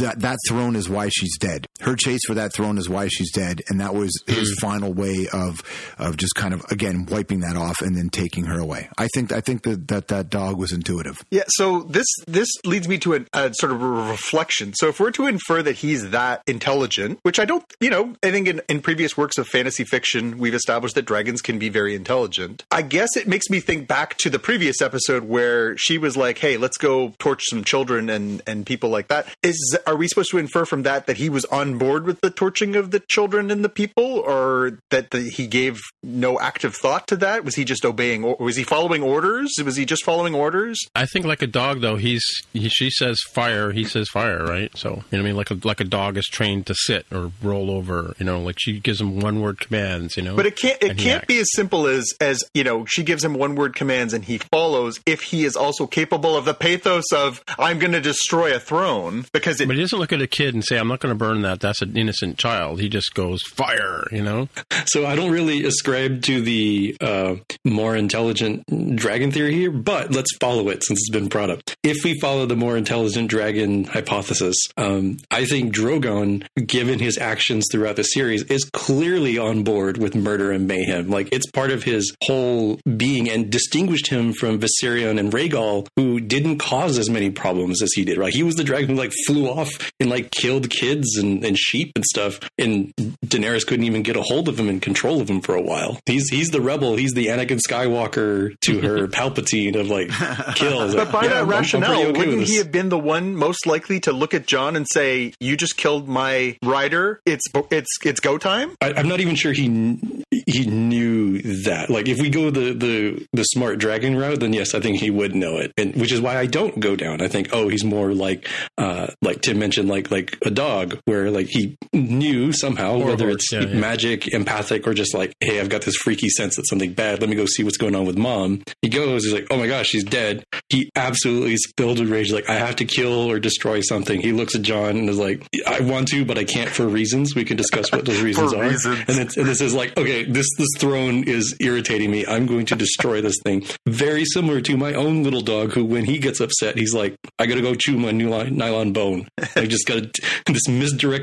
"That that throne is why she's dead. Her chase for that throne is why she's dead," and that was his mm. final way of of just kind of again wiping that off and then taking her away. I think I think that that, that dog was intuitive. Yeah, so this this leads me to a, a sort of a reflection. So if we're to infer that he's that intelligent, which I don't, you know, I think in, in previous works of fantasy fiction we've established that dragons can be very intelligent. I guess it makes me think back to the previous episode where she was like, "Hey, let's go torch some children and and people like that." Is are we supposed to infer from that that he was on board with the torching of the children and the people, or that the, he gave no active thought to that? Was he just obeying? Or was he following orders? Was he just following orders? I think like a dog though, he's he, she says fire, he says fire, right? So you know what I mean, like a like a dog is trained to sit or roll over. You know, like she gives him one word commands. You know, But it can't it can't be as simple as as you know she gives him one word commands and he follows if he is also capable of the pathos of I'm going to destroy a throne because it But he doesn't look at a kid and say, "I'm not going to burn that." That's an innocent child. He just goes fire. You know. So I don't really ascribe to the uh, more intelligent dragon theory here, but let's follow it since it's been brought up. If we follow the more intelligent dragon hypothesis, um, I think Drogon, given his actions throughout the series, is clearly on board with murder and mayhem. Like it's part of his whole being and distinguished him from Viserion and Rhaegal, who didn't cause as many problems as he did. Right? He was the dragon who like flew off and like killed kids and and, and sheep and stuff, and Daenerys couldn't even get a hold of him and control of him for a while. He's he's the rebel. He's the Anakin Skywalker to her (laughs) Palpatine of like kills. But by Yeah, that I'm- I'm rationale, pretty okay wouldn't he have been the one most likely to look at Jon and say, "You just killed my rider. It's it's it's go time." I, I'm not even sure he he knew that. Like, if we go the the the smart dragon route, then yes, I think he would know it, and which is why I don't go down. I think, oh, he's more like uh like Tim mentioned, like like a dog, where like he knew somehow whether it's yeah, yeah. magic, empathic, or just like, hey, I've got this freaky sense that something bad. Let me go see what's going on with mom. He goes, he's like, oh my gosh, she's dead. He absolutely is filled with rage, like I have to kill or destroy something. He looks at Jon and is like, I want to, but I can't for reasons. We can discuss what those (laughs) reasons are. reasons. And, it's, and this is like, okay, this this throne is irritating me. I'm going to destroy this thing. Very similar to my own little dog, who when he gets upset, he's like, I got to go chew my nylon, nylon bone. I just got to. (laughs) This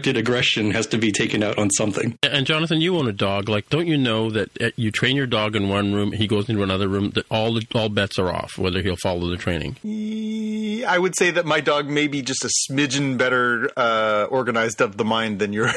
misdirected aggression has to be taken out on something. And Jonathan, you own a dog. Like, don't you know that uh, you train your dog in one room, he goes into another room, that all the, all bets are off whether he'll follow the training. I would say that my dog may be just a smidgen better uh, organized of the mind than yours.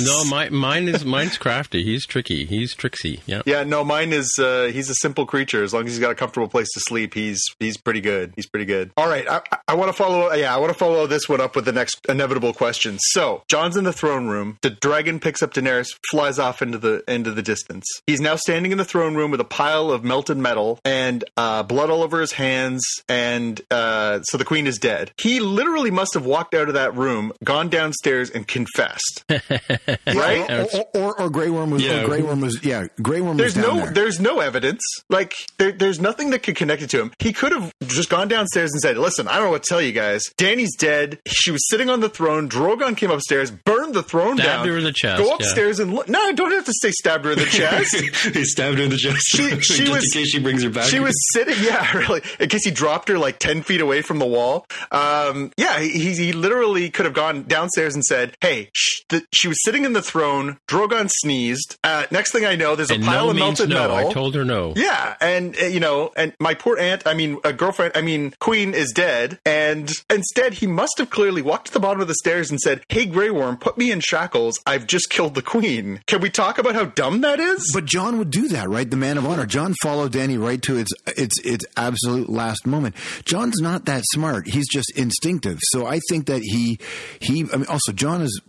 No, my, mine is mine's crafty. He's tricky. He's tricksy. Yeah. Yeah, no, mine is. Uh, he's a simple creature. As long as he's got a comfortable place to sleep, he's he's pretty good. He's pretty good. All right, I, I want to follow. Yeah, I want to follow this one up with the next inevitable question. So, Jon's in the throne room. The dragon picks up Daenerys, flies off into the into the distance. He's now standing in the throne room with a pile of melted metal and uh, blood all over his hands, and uh, so the queen is dead. He literally must have walked out of that room, gone downstairs, and confessed. (laughs) right? Or, or, or, or Grey Worm was. Yeah. Or Grey Worm was. Yeah, Grey Worm There's was down no there. there's no evidence. Like there, there's nothing that could connect it to him. He could have just gone downstairs and said, "Listen, I don't know what to tell you guys. Dany's dead. She was sitting on the throne. Drogon came upstairs, burned the throne Stabbed down. her in the chest, Go yeah. upstairs and look. No, I don't have to say stabbed her in the (laughs) chest. he stabbed her in the chest. She- (laughs) she just was- in case she brings her back. She was sitting, yeah, (laughs) really. In case he dropped her like ten feet away from the wall. Um, yeah, he, he literally could have gone downstairs and said, "Hey, sh- the, she was sitting in the throne. Drogon sneezed. Uh, next thing I know, there's a And pile no of melted no. metal. I told her no. Yeah, and uh, you know, and my poor aunt, I mean, a girlfriend, I mean, Queen is dead, and instead he must have clearly walked to the bottom of the stairs and said, "Hey, Grey Worm, put me in shackles. I've just killed the Queen." Can we talk about how dumb that is? But Jon would do that, right? The man of honor. Jon followed Dany right to its its its absolute last moment. Jon's not that smart. He's just instinctive. So I think that he he. I mean, also Jon is.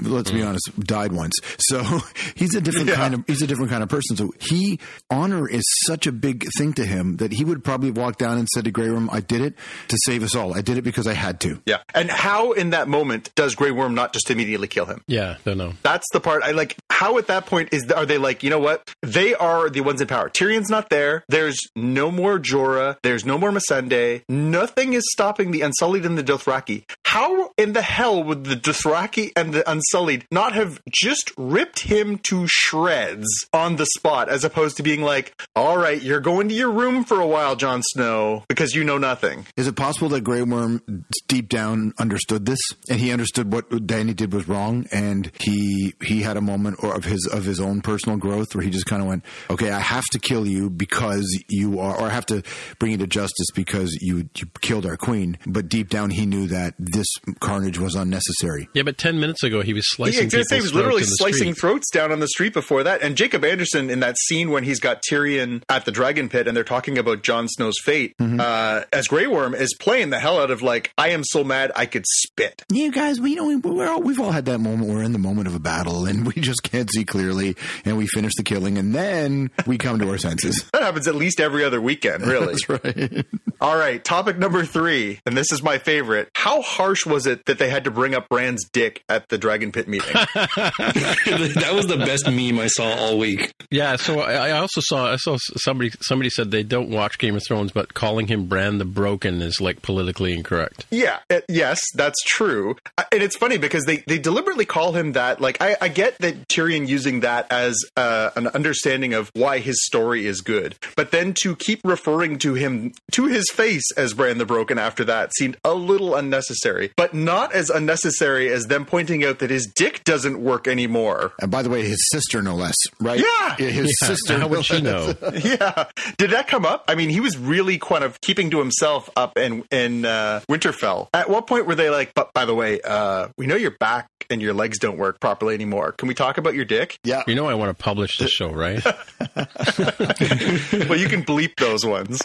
Let's be hmm. honest, died once. So (laughs) he's a different Yeah. kind of he's a different kind of person. So he honor is such a big thing to him that he would probably walk down and said to Grey Worm, "I did it to save us all. I did it because I had to." yeah, and how in that moment does Grey Worm not just immediately kill him? Yeah, don't know. That's the part I like. How at that point is are they like, you know what? They are the ones in power. Tyrion's not there. There's no more Jorah. There's no more Missandei. Nothing is stopping the Unsullied and the Dothraki. How in the hell would the Dothraki and the Unsullied not have just ripped him to shreds on the spot, as opposed to being like, "All right, you're going to your room for a while, Jon Snow, because you know nothing." Is it possible that Grey Worm deep down understood this, and he understood what Dany did was wrong, and he he had a moment or of his of his own personal growth where he just kind of went, "Okay, I have to kill you because you are, or I have to bring you to justice because you you killed our queen." But deep down, he knew that this carnage was unnecessary. Yeah, but ten minutes ago he was slicing I was he was literally throats in the slicing street. throats down on the street before that. And Jacob Anderson in that scene when he's got Tyrion at the Dragon Pit and they're talking about Jon Snow's fate, Mm-hmm. uh, as Grey Worm is playing the hell out of like, I am so mad I could spit. Yeah, guys, we you know we, we're all, we've all had that moment. We're in the moment of a battle, and we just can't see clearly, and we finish the killing, and then we come to our senses. That happens at least every other weekend, really. (laughs) That's right. All right, topic number three, and this is my favorite. How harsh was it that they had to bring up Bran's dick at the Dragon Pit meeting? (laughs) (laughs) that was the best meme I saw all week. Yeah, so I, I also saw I saw somebody somebody said they don't watch Game of Thrones, but calling him Bran the Broken is like politically incorrect. Yeah, uh, yes, that's true. Uh, And it's funny because they, they deliberately call him that. Like, I, I get that Tyrion using that as uh, an understanding of why his story is good. But then to keep referring to him, to his face as Bran the Broken after that seemed a little unnecessary, but not as unnecessary as them pointing out that his dick doesn't work anymore. And by the way, his sister, no less, right? Yeah. his Yeah, sister. How would she know? (laughs) yeah. Did that come up? I mean, he was really kind of keeping to himself up in in uh, Winterfell. At what point were they like, but by the way, uh, we know your back and your legs don't work properly anymore. Can we talk about your dick? Yeah. You know I want to publish this (laughs) show, right? (laughs) well, you can bleep those ones.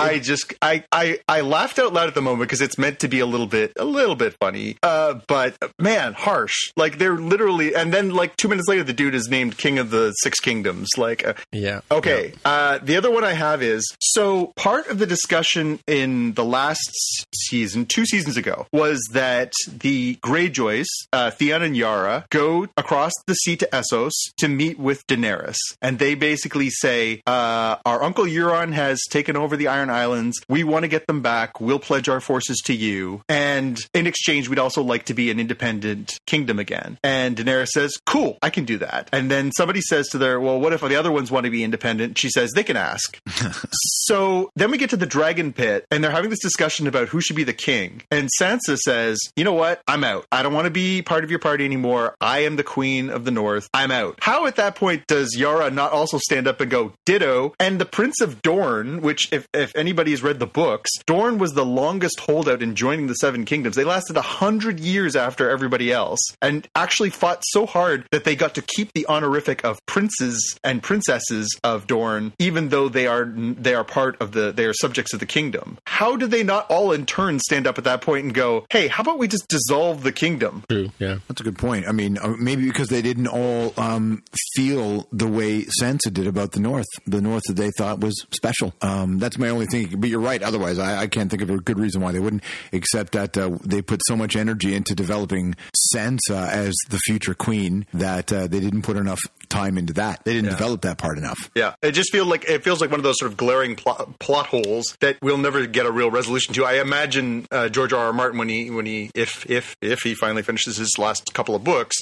I just I, I I laughed out loud at the moment because it's meant to be a little bit a little bit funny. Uh, but man, harsh. Like they're literally, and then like two minutes later, the dude is named King of the Six Kingdoms. Like, uh, Yeah. Okay. Uh, the other one I have is so part of the discussion in the last season, two seasons ago, was that the Greyjoys, uh, Theon and Yara, go across the sea to Essos to meet with Daenerys, and they basically say, uh, "Our uncle Euron has taken over the Iron Islands. We want to get them back. We'll pledge our forces to you, and in exchange, we'd also like to be an independent kingdom again." And Daenerys says, "Cool, I can do that." And then somebody says to their, "Well, what if the other ones want to be independent?" She says, "They can ask." (laughs) so then we get to the dragon pit, and they're having this discussion about who should be the king. And Sansa says, "You know what? I'm out. I don't want to be part of your party anymore. I am the queen of the North. I'm out." How at that point does Yara not also stand up and go, "Ditto"? And the Prince of Dorne, which if if anybody has read the books, Dorne was the longest holdout in joining the Seven Kingdoms. They lasted a hundred years after everybody else, and actually fought so hard that they got to keep the honorific of princes and princesses of Dorne, even though they are they are part of the they are subjects of the kingdom. How did they not all in turn stand up at that point and go, "Hey, how about we just dissolve the kingdom?" True. Yeah. That's a good point. I mean, uh, maybe because they didn't all um, feel the way Sansa did about the North, the North that they thought was special. Um, that's my only thing. But you're right. Otherwise, I, I can't think of a good reason why they wouldn't, except that uh, they put so much energy into developing Sansa as the future queen that uh, they didn't put enough time into that. They didn't develop that part enough. Yeah, it just feels like it feels like one of those sort of glaring plot, plot holes that we'll never get a real resolution to. I imagine uh, George R. R. Martin, when he when he if if if he finally finishes his last couple of books,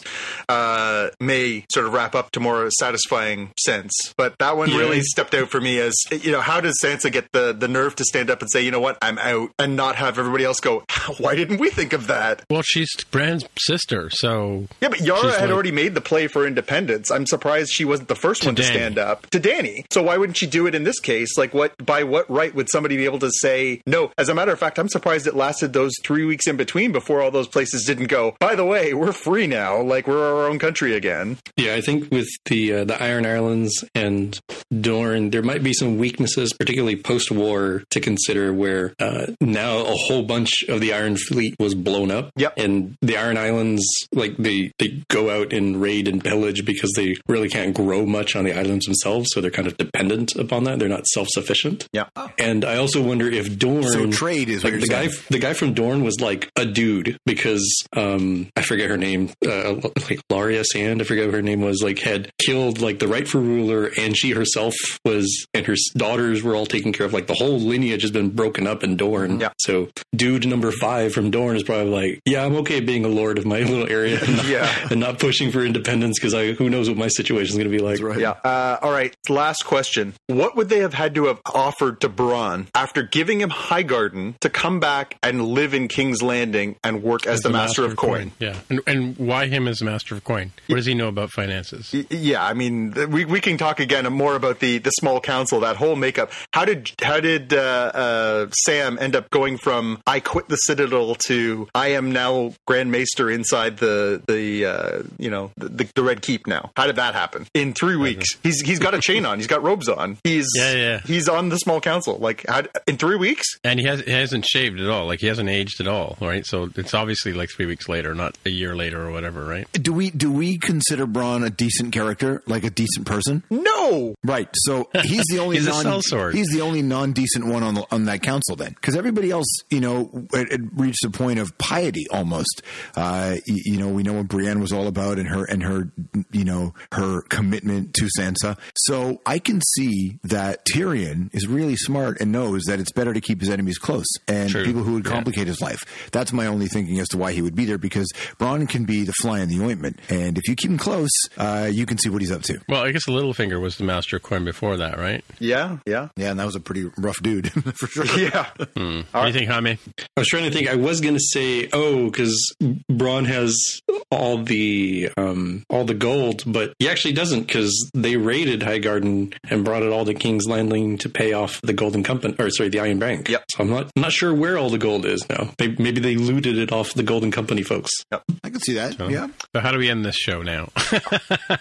uh, may sort of wrap up to more satisfying sense. But that one Yeah. really stepped out for me as you know, how does Sansa get the the nerve to stand up and say, you know what, I'm out, and not have everybody else go, (laughs) why didn't we think of that? Well, she's Bran's sister, so Yeah, but Yara She's had like- already made the play for independence. I'm surprised she wasn't the first one to Dany. stand up to Dany. So why wouldn't she do it in this case? Like, what by what right would somebody be able to say no? As a matter of fact, I'm surprised it lasted those three weeks in between before all those places didn't go. By the way, we're free now. Like we're our own country again. Yeah, I think with the uh, the Iron Islands and Dorne, there might be some weaknesses, particularly post war, to consider. Where uh, now a whole bunch of the Iron Fleet was blown up. Yep. and the Iron Islands, like they they go out and raid and pillage because they really can't grow much on the islands themselves, so they're kind of dependent upon that. They're not self sufficient. Yeah. And I also wonder if Dorne. So trade is like the guy. The guy from Dorne was like a dude because um I forget her name. Uh, like Laria Sand, I forget what her name was. Like had killed like the rightful ruler, and she herself was, and her daughters were all taken care of. Like the whole lineage has been broken up in Dorne. Yeah. So dude number five from Dorne is probably like, yeah, I'm okay being a lord of my (laughs) little area. And not, Yeah. and not pushing for independence because I who knows what my situation is going to be like. right. Yeah. Uh, all right. Last question. What would they have had to have offered to Bronn after giving him Highgarden to come back and live in King's Landing and work as, the, master, of coin? Yeah, and, and why him as master of coin? What does he know about finances? Yeah, I mean, we, we can talk again more about the, the small council, that whole makeup. How did how did uh, uh, Sam end up going from I quit the Citadel to I am now Grand Maester inside the the uh, you know the, the Red Keep now? How did that happen in three weeks? He's he's got a chain on, he's got robes on, he's Yeah, yeah. he's on the small council. Like how, in three weeks? And he has he hasn't shaved at all. Like he hasn't aged at all, right? So it's obviously like three weeks later, not a year later or whatever, right? Do we do we consider Bronn a decent character, like a decent person? No, Right. So he's the only (laughs) He's a non, sellsword. he's the only non decent one on the, on that council then, because everybody else, you know, it, it reached a point of piety almost. Uh, y- you know, we know what Brienne was all about and her and her, you know, her commitment to Sansa. So I can see that Tyrion is really smart and knows that it's better to keep his enemies close and True. people who would complicate his life. That's my only thinking as to why he would be there because Bronn can be the fly in the ointment, and if you keep him close, uh, you can see what he's up to. Well, I guess Littlefinger was the master of coin before that, right? yeah, yeah. Yeah, and that was a pretty rough dude (laughs) for sure. Yeah. Hmm. What do you think, Jaime? I was trying to think. I was going to say, oh, because Bronn has all the um, all the gold, but he actually doesn't because they raided Highgarden and brought it all to King's Landing to pay off the Golden Company, or sorry, the Iron Bank. Yep. So I'm not not sure where all the gold is now. Maybe, maybe they looted it off the Golden Company folks. Yep. I can see that. Yeah. So how do we end this show now? (laughs)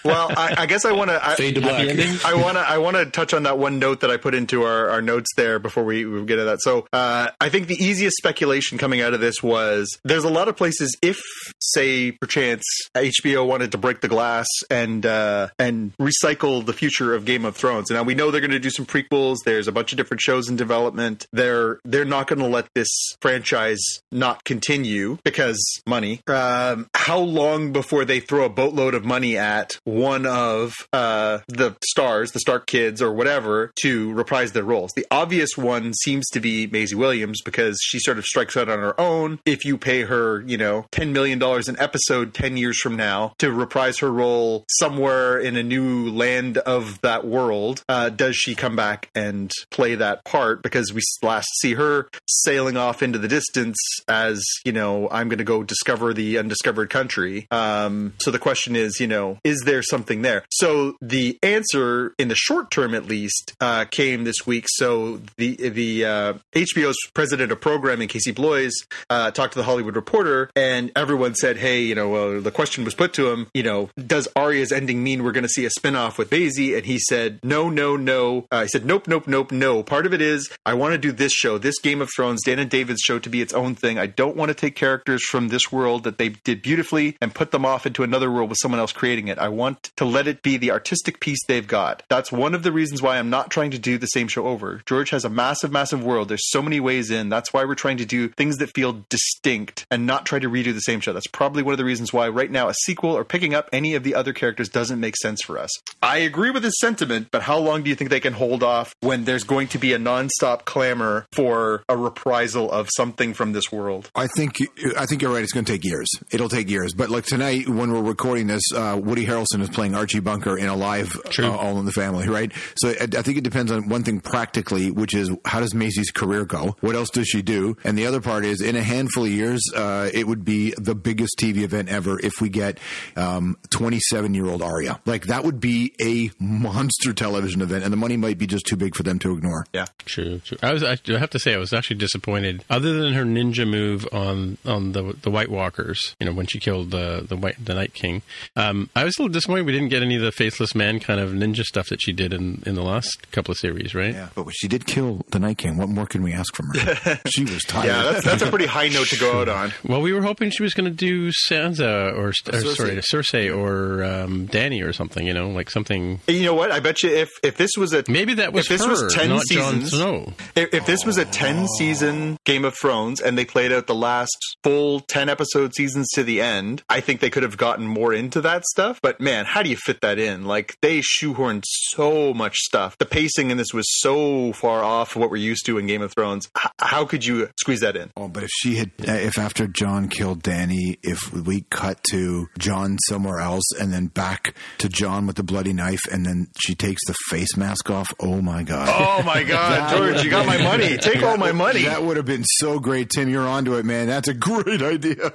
Well, I, I guess I want to. Fade to black. I want to. I want to touch on that one note that I put into our, our notes there before we, we get to that. So, uh, I think the easiest speculation coming out of this was there's a lot of places. If, say, perchance HBO wanted to break the glass and uh, and recycle the future of Game of Thrones, now we know they're going to do some prequels. There's a bunch of different shows in development. They're they're not going to let this franchise not continue because money. Um, how long before they throw a boatload of money at one of uh, the stars, the Stark kids, or whatever, to reprise their roles? The obvious one seems to be Maisie Williams because she sort of strikes out on her own. If you pay her, you know, ten million dollars an episode ten years from now to reprise her role somewhere in a new land of that world, uh, does she come back and play that part? Because we last see her sailing off into the distance as you know, I'm going to go discover the undiscovered country. Um, so the question is, you know, is there something there? So the answer, in the short term at least, uh, came this week. So the the uh, HBO's president of programming, Casey Bloys, uh, talked to the Hollywood Reporter, and everyone said, "Hey, you know, the question was put to him, you know, does Arya's ending mean we're going to see a spinoff with Maisie?" And he said, "No, no, no." Uh, he said, "Nope, nope, nope, no." Part of it is I want to do this show, this Game of Thrones, Dan and David's show, to be its own thing. I don't want to take characters from this world that they did beautifully and put them off into another world with someone else creating it. I want to let it be the artistic piece they've got. That's one of the reasons why I'm not trying to do the same show over. George has a massive, massive world. There's so many ways in. That's why we're trying to do things that feel distinct and not try to redo the same show. That's probably one of the reasons why right now a sequel or picking up any of the other characters doesn't make sense for us. I agree with his sentiment, but how long do you think they can hold off when there's going to be a nonstop clamor for a reprisal of something from this world? I think I think you're right. It's going to take years. It'll take years. But like tonight, when we're recording this, uh, Woody Harrelson is playing Archie Bunker in a live uh, All in the Family, right? So I, I think it depends on one thing practically, which is how does Maisie's career go? What else does she do? And the other part is, in a handful of years, uh, it would be the biggest TV event ever if we get 27 year old Arya. Like that would be a monster television event, and the money might be just too big for them to ignore. Yeah. True, true. I was. I have to say, I was actually disappointed. Other than her ninja move on on the the White Walkers, you know, when she killed the the White the Night King, um, I was a little disappointed we didn't get any of the faceless man kind of ninja stuff that she did in in the last couple of series, right? Yeah, but she did kill the Night King. What more can we ask from her? (laughs) she was tired. Yeah, that's, that's a pretty high note to go out on. (laughs) Well, we were hoping she was going to do Sansa or, or sorry, Cersei or um, Dany or something. You know, like something. You know what? I bet you if if this was a Maybe that was if this her, was ten not Jon seasons, Snow. If, if this was a 10 season Game of Thrones and they played out the last full 10 episode seasons to the end, I think they could have gotten more into that stuff. But man, how do you fit that in? Like they shoehorned so much stuff. The pacing in this was so far off what we're used to in Game of Thrones. H- how could you squeeze that in? Oh, but if she had, uh, if after Jon killed Dany, if we cut to Jon somewhere else and then back to Jon with the bloody knife, and then she takes the face mask off, oh my god! Oh my (laughs) God, George, you got my money. Take all my money. That would have been so great, Tim. You're onto it, man. That's a great idea. (laughs)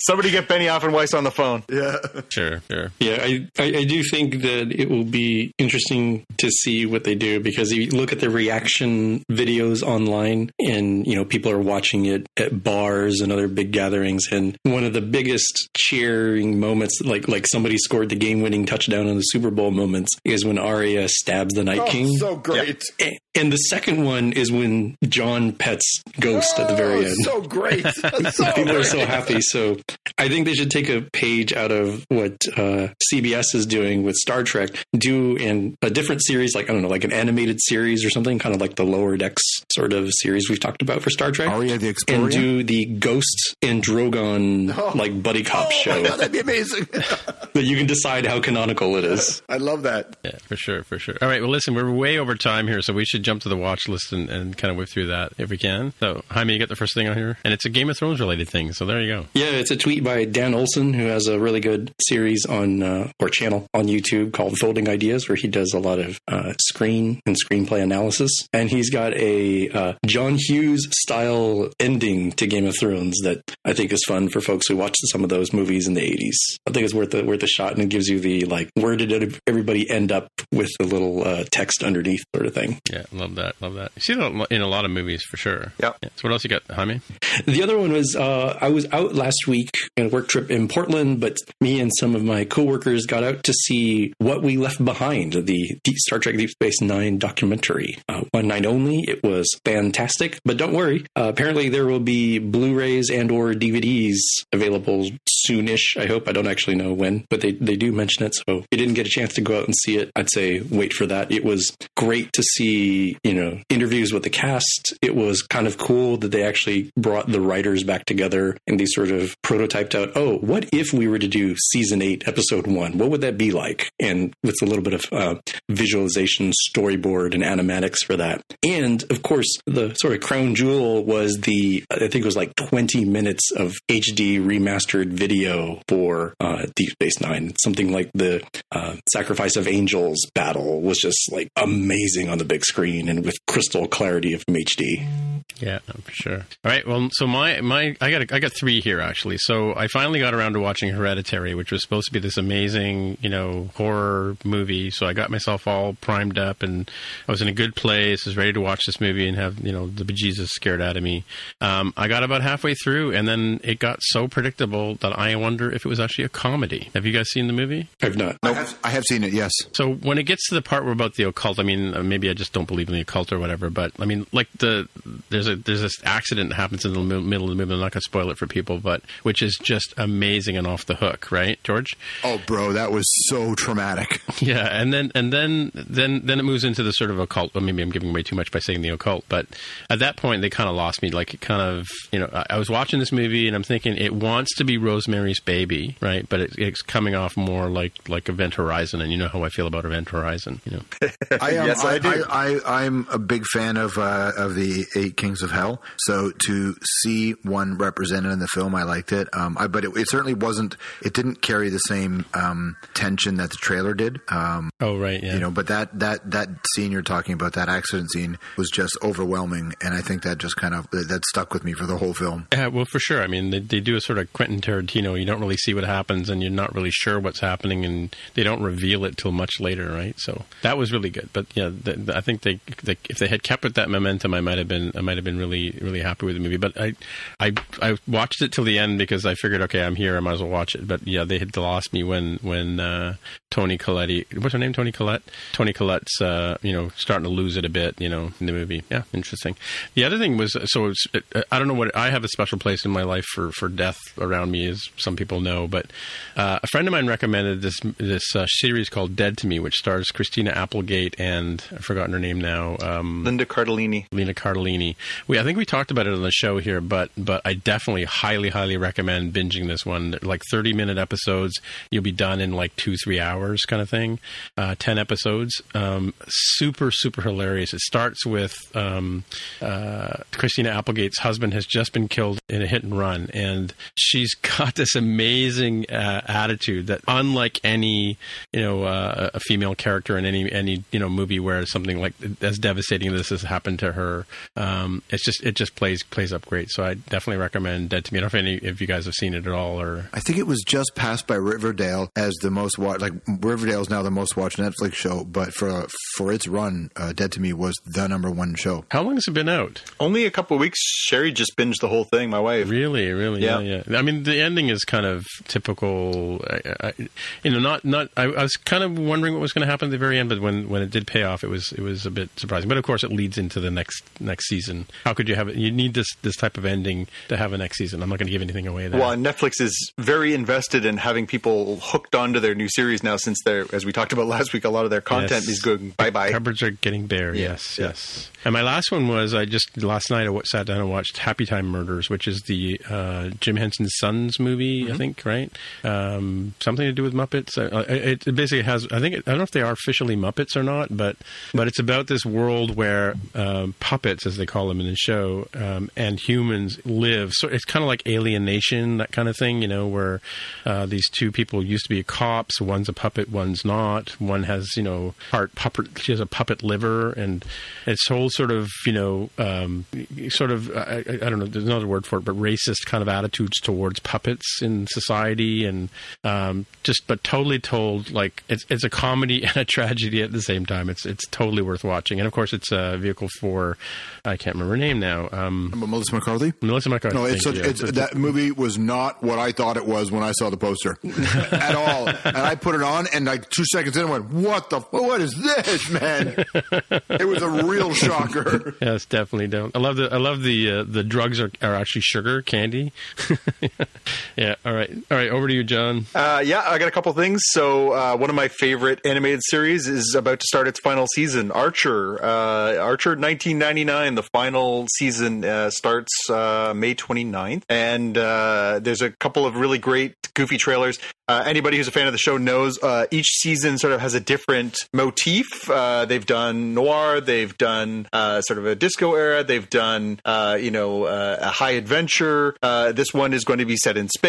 Somebody get Benioff and Weiss on the phone. yeah. Sure, sure. Yeah, I, I, I do think that it will be interesting to see what they do because you look at the reaction videos online and, you know, people are watching it at bars and other big gatherings. And one of the biggest cheering moments, like, like somebody scored the game winning touchdown in the Super Bowl moments is when Arya stabs the Night King. so great. A- And the second one is when Jon pets Ghost at the very end. So great. (laughs) so People are so happy. So I think they should take a page out of what uh, CBS is doing with Star Trek, do in a different series, like I don't know, like an animated series or something, kind of like the Lower Decks sort of series we've talked about for Star Trek. Arya the Explorer. and do the Ghost and Drogon like buddy cop show that'd be amazing. (laughs) that you can decide how canonical it is. I love that. Yeah, for sure, for sure. All right, well, listen, we're way over time here, so we should jump to the watch list and, and kind of whip through that if we can. So, Jaime, you get the first thing on here, and it's a Game of Thrones related thing. So there you go. Yeah, it's a tweet by Dan Olson, who has a really good series on uh, or channel on YouTube called Folding Ideas, where he does a lot of uh, screen and screenplay analysis, and he's got a uh, John Hughes style ending to Game of Thrones that I think is fun for folks who watched some of those movies in the '80s. I think it's worth the worth a shot, and it gives you the like where did everybody end up with the little uh, text underneath sort of thing. Yeah, love that, love that. You see that in a lot of movies for sure. Yep. Yeah. So what else you got, Jaime? The other one was uh, I was out last week on a work trip in Portland, but me and some of my coworkers got out to see What We Left Behind, the Star Trek Deep Space Nine documentary. Uh, one night only. It was fantastic, but don't worry. Uh, apparently, there will be Blu-rays and or DVDs available soonish. I hope. I don't actually know when, but they they do mention it. So if you didn't get a chance to go out and see it, I'd say wait for that. It was great to see, you know, interviews with the cast. It was kind of cool that they actually brought the writers back together and they sort of prototyped out, oh, what if we were to do season eight, episode one? What would that be like? And with a little bit of uh, visualization, storyboard, and animatics for that. And of course, the sort of crown jewel was the, I think it was like 20 minutes of HD remastered video for uh, Deep Space Nine. Something like the uh, Sacrifice of Angels battle was just like amazing on the big screen and with crystal clarity of HD. Yeah, for sure. All right. Well, so my my I got a, I got three here actually. So I finally got around to watching Hereditary, which was supposed to be this amazing, you know, horror movie. So I got myself all primed up, and I was in a good place, was ready to watch this movie and have you know the bejesus scared out of me. Um, I got about halfway through, and then it got so predictable that I wonder if it was actually a comedy. Have you guys seen the movie? I've not. I, have, I have seen it. Yes. So when it gets to the part where about the occult, I mean, uh, maybe I just don't believe in the occult or whatever, but I mean, like the there's a there's this accident that happens in the middle of the movie. I'm not going to spoil it for people, but which is just amazing and off the hook, right, George? Oh, bro, that was so traumatic. (laughs) Yeah, and then and then then then it moves into the sort of occult. Well, maybe I'm giving away too much by saying the occult, but at that point they kind of lost me. Like it kind of you know I, I was watching this movie and I'm thinking it wants to be Rosemary's Baby, right? But it, it's coming off more like like Event Horizon, and you know how I feel about Event Horizon, you know. (laughs) I am. Yes, I, I do. I, I, am a big fan of uh, of the Eight Kings of Hell. So to see one represented in the film, I liked it. Um, I, but it, it certainly wasn't. It didn't carry the same um, tension that the trailer did. Um, Oh right, yeah. You know, but that that that scene you're talking about, that accident scene, was just overwhelming, and I think that just kind of that stuck with me for the whole film. Yeah, well, for sure. I mean, they, they do a sort of Quentin Tarantino. You know, you don't really see what happens, and you're not really sure what's happening, and they don't reveal it till much later, right? So that was really good. But yeah, the, the, I think they, they if they had kept with that momentum, I might have been I might have been really really happy with the movie. But I I I watched it till the end because I figured, okay, I'm here, I might as well watch it. But yeah, they had lost me when when uh, Tony Colletti, what's her name, Tony Collette, Tony Collette's uh, you know starting to lose it a bit, you know, in the movie. Yeah, interesting. The other thing was so it's, I don't know what I have a special place in my life for for death around me, as some people know. But uh, a friend of mine recommended this this uh, series called Dead to Me, which stars Christina Applegate and I've forgotten her name now. Um, Linda Cardellini. Lena Cardellini. We I think we talked about it on the show here, but but I definitely highly highly recommend binging this one. Like thirty minute episodes, you'll be done in like two three hours, kind of thing. Uh, Ten episodes, um, super super hilarious. It starts with um, uh, Christina Applegate's husband has just been killed in a hit and run, and she's (laughs) got this amazing uh, attitude that unlike any you know uh, a female character in any any you know movie where something like as devastating as this has happened to her, um, it's just it just plays plays up great. So I definitely recommend Dead to Me. I don't know if any if you guys have seen it at all or I think it was just passed by Riverdale as the most watched. Like Riverdale is now the most watched Netflix show, but for for its run, uh, Dead to Me was the number one show. how long has it been out? Only a couple of weeks. Sherry just binged the whole thing. My wife. Really, really, yeah, Yeah. yeah. I mean, the ending is kind of typical. I, I, you know, not not. I, I was kind of wondering what was going to happen at the very end, but when when it did pay off, it was it was a bit surprising. But of course, it leads into the next next season. How could you have it? You need this this type of ending to have a next season. I'm not going to give anything away there. Well, Netflix is very invested in having people hooked onto their new series now, since they're, as we talked about last week, a lot of their content Yes. is going bye bye. Cupboards are getting bare. Yeah, yes, yeah. yes. And my last one was I just last night I sat down and watched Happy Time Murders, which is the uh, Jim Henson's Sons movie. Mm-hmm. I think right, um, something to do with Muppets. Uh, it, it basically has. I think it, I don't know if they are officially Muppets or not, but but it's about this world where um, puppets, as they call them in the show, um, and humans live. So it's kind of like alienation, that kind of thing, you know, where uh, these two people used to be cops. One's a puppet, one's not. One has, you know, heart puppet. She has a puppet liver, and it's whole sort of, you know, um, sort of I, I don't know. There's another word for it, but racist kind of attitudes towards puppets in society, and um, just but totally told like it's it's a comedy (laughs) and a tragedy at the same time. It's it's totally worth watching, and of course it's a vehicle for I can't remember her name now. Um, Melissa McCarthy. Melissa McCarthy. No, it's such, you. it's that movie was not what I thought it was when I saw the poster (laughs) at all. And I put it on, and like two seconds in, I went, "What the? What is this, man?" it was a real shocker. (laughs) Yes, definitely don't. I love the I love the uh, the drugs are, are actually sugar candy. Yeah. All right. All right. Over to you, John. Uh, yeah, I got a couple things. So, uh, one of my favorite animated series is about to start its final season. Archer, uh, Archer, 1999. The final season uh, starts uh, May 29th, and uh, there's a couple of really great, goofy trailers. Anybody who's a fan of the show knows each season sort of has a different motif. They've done noir, they've done sort of a disco era, they've done you know a high adventure. This one is going to be set in space.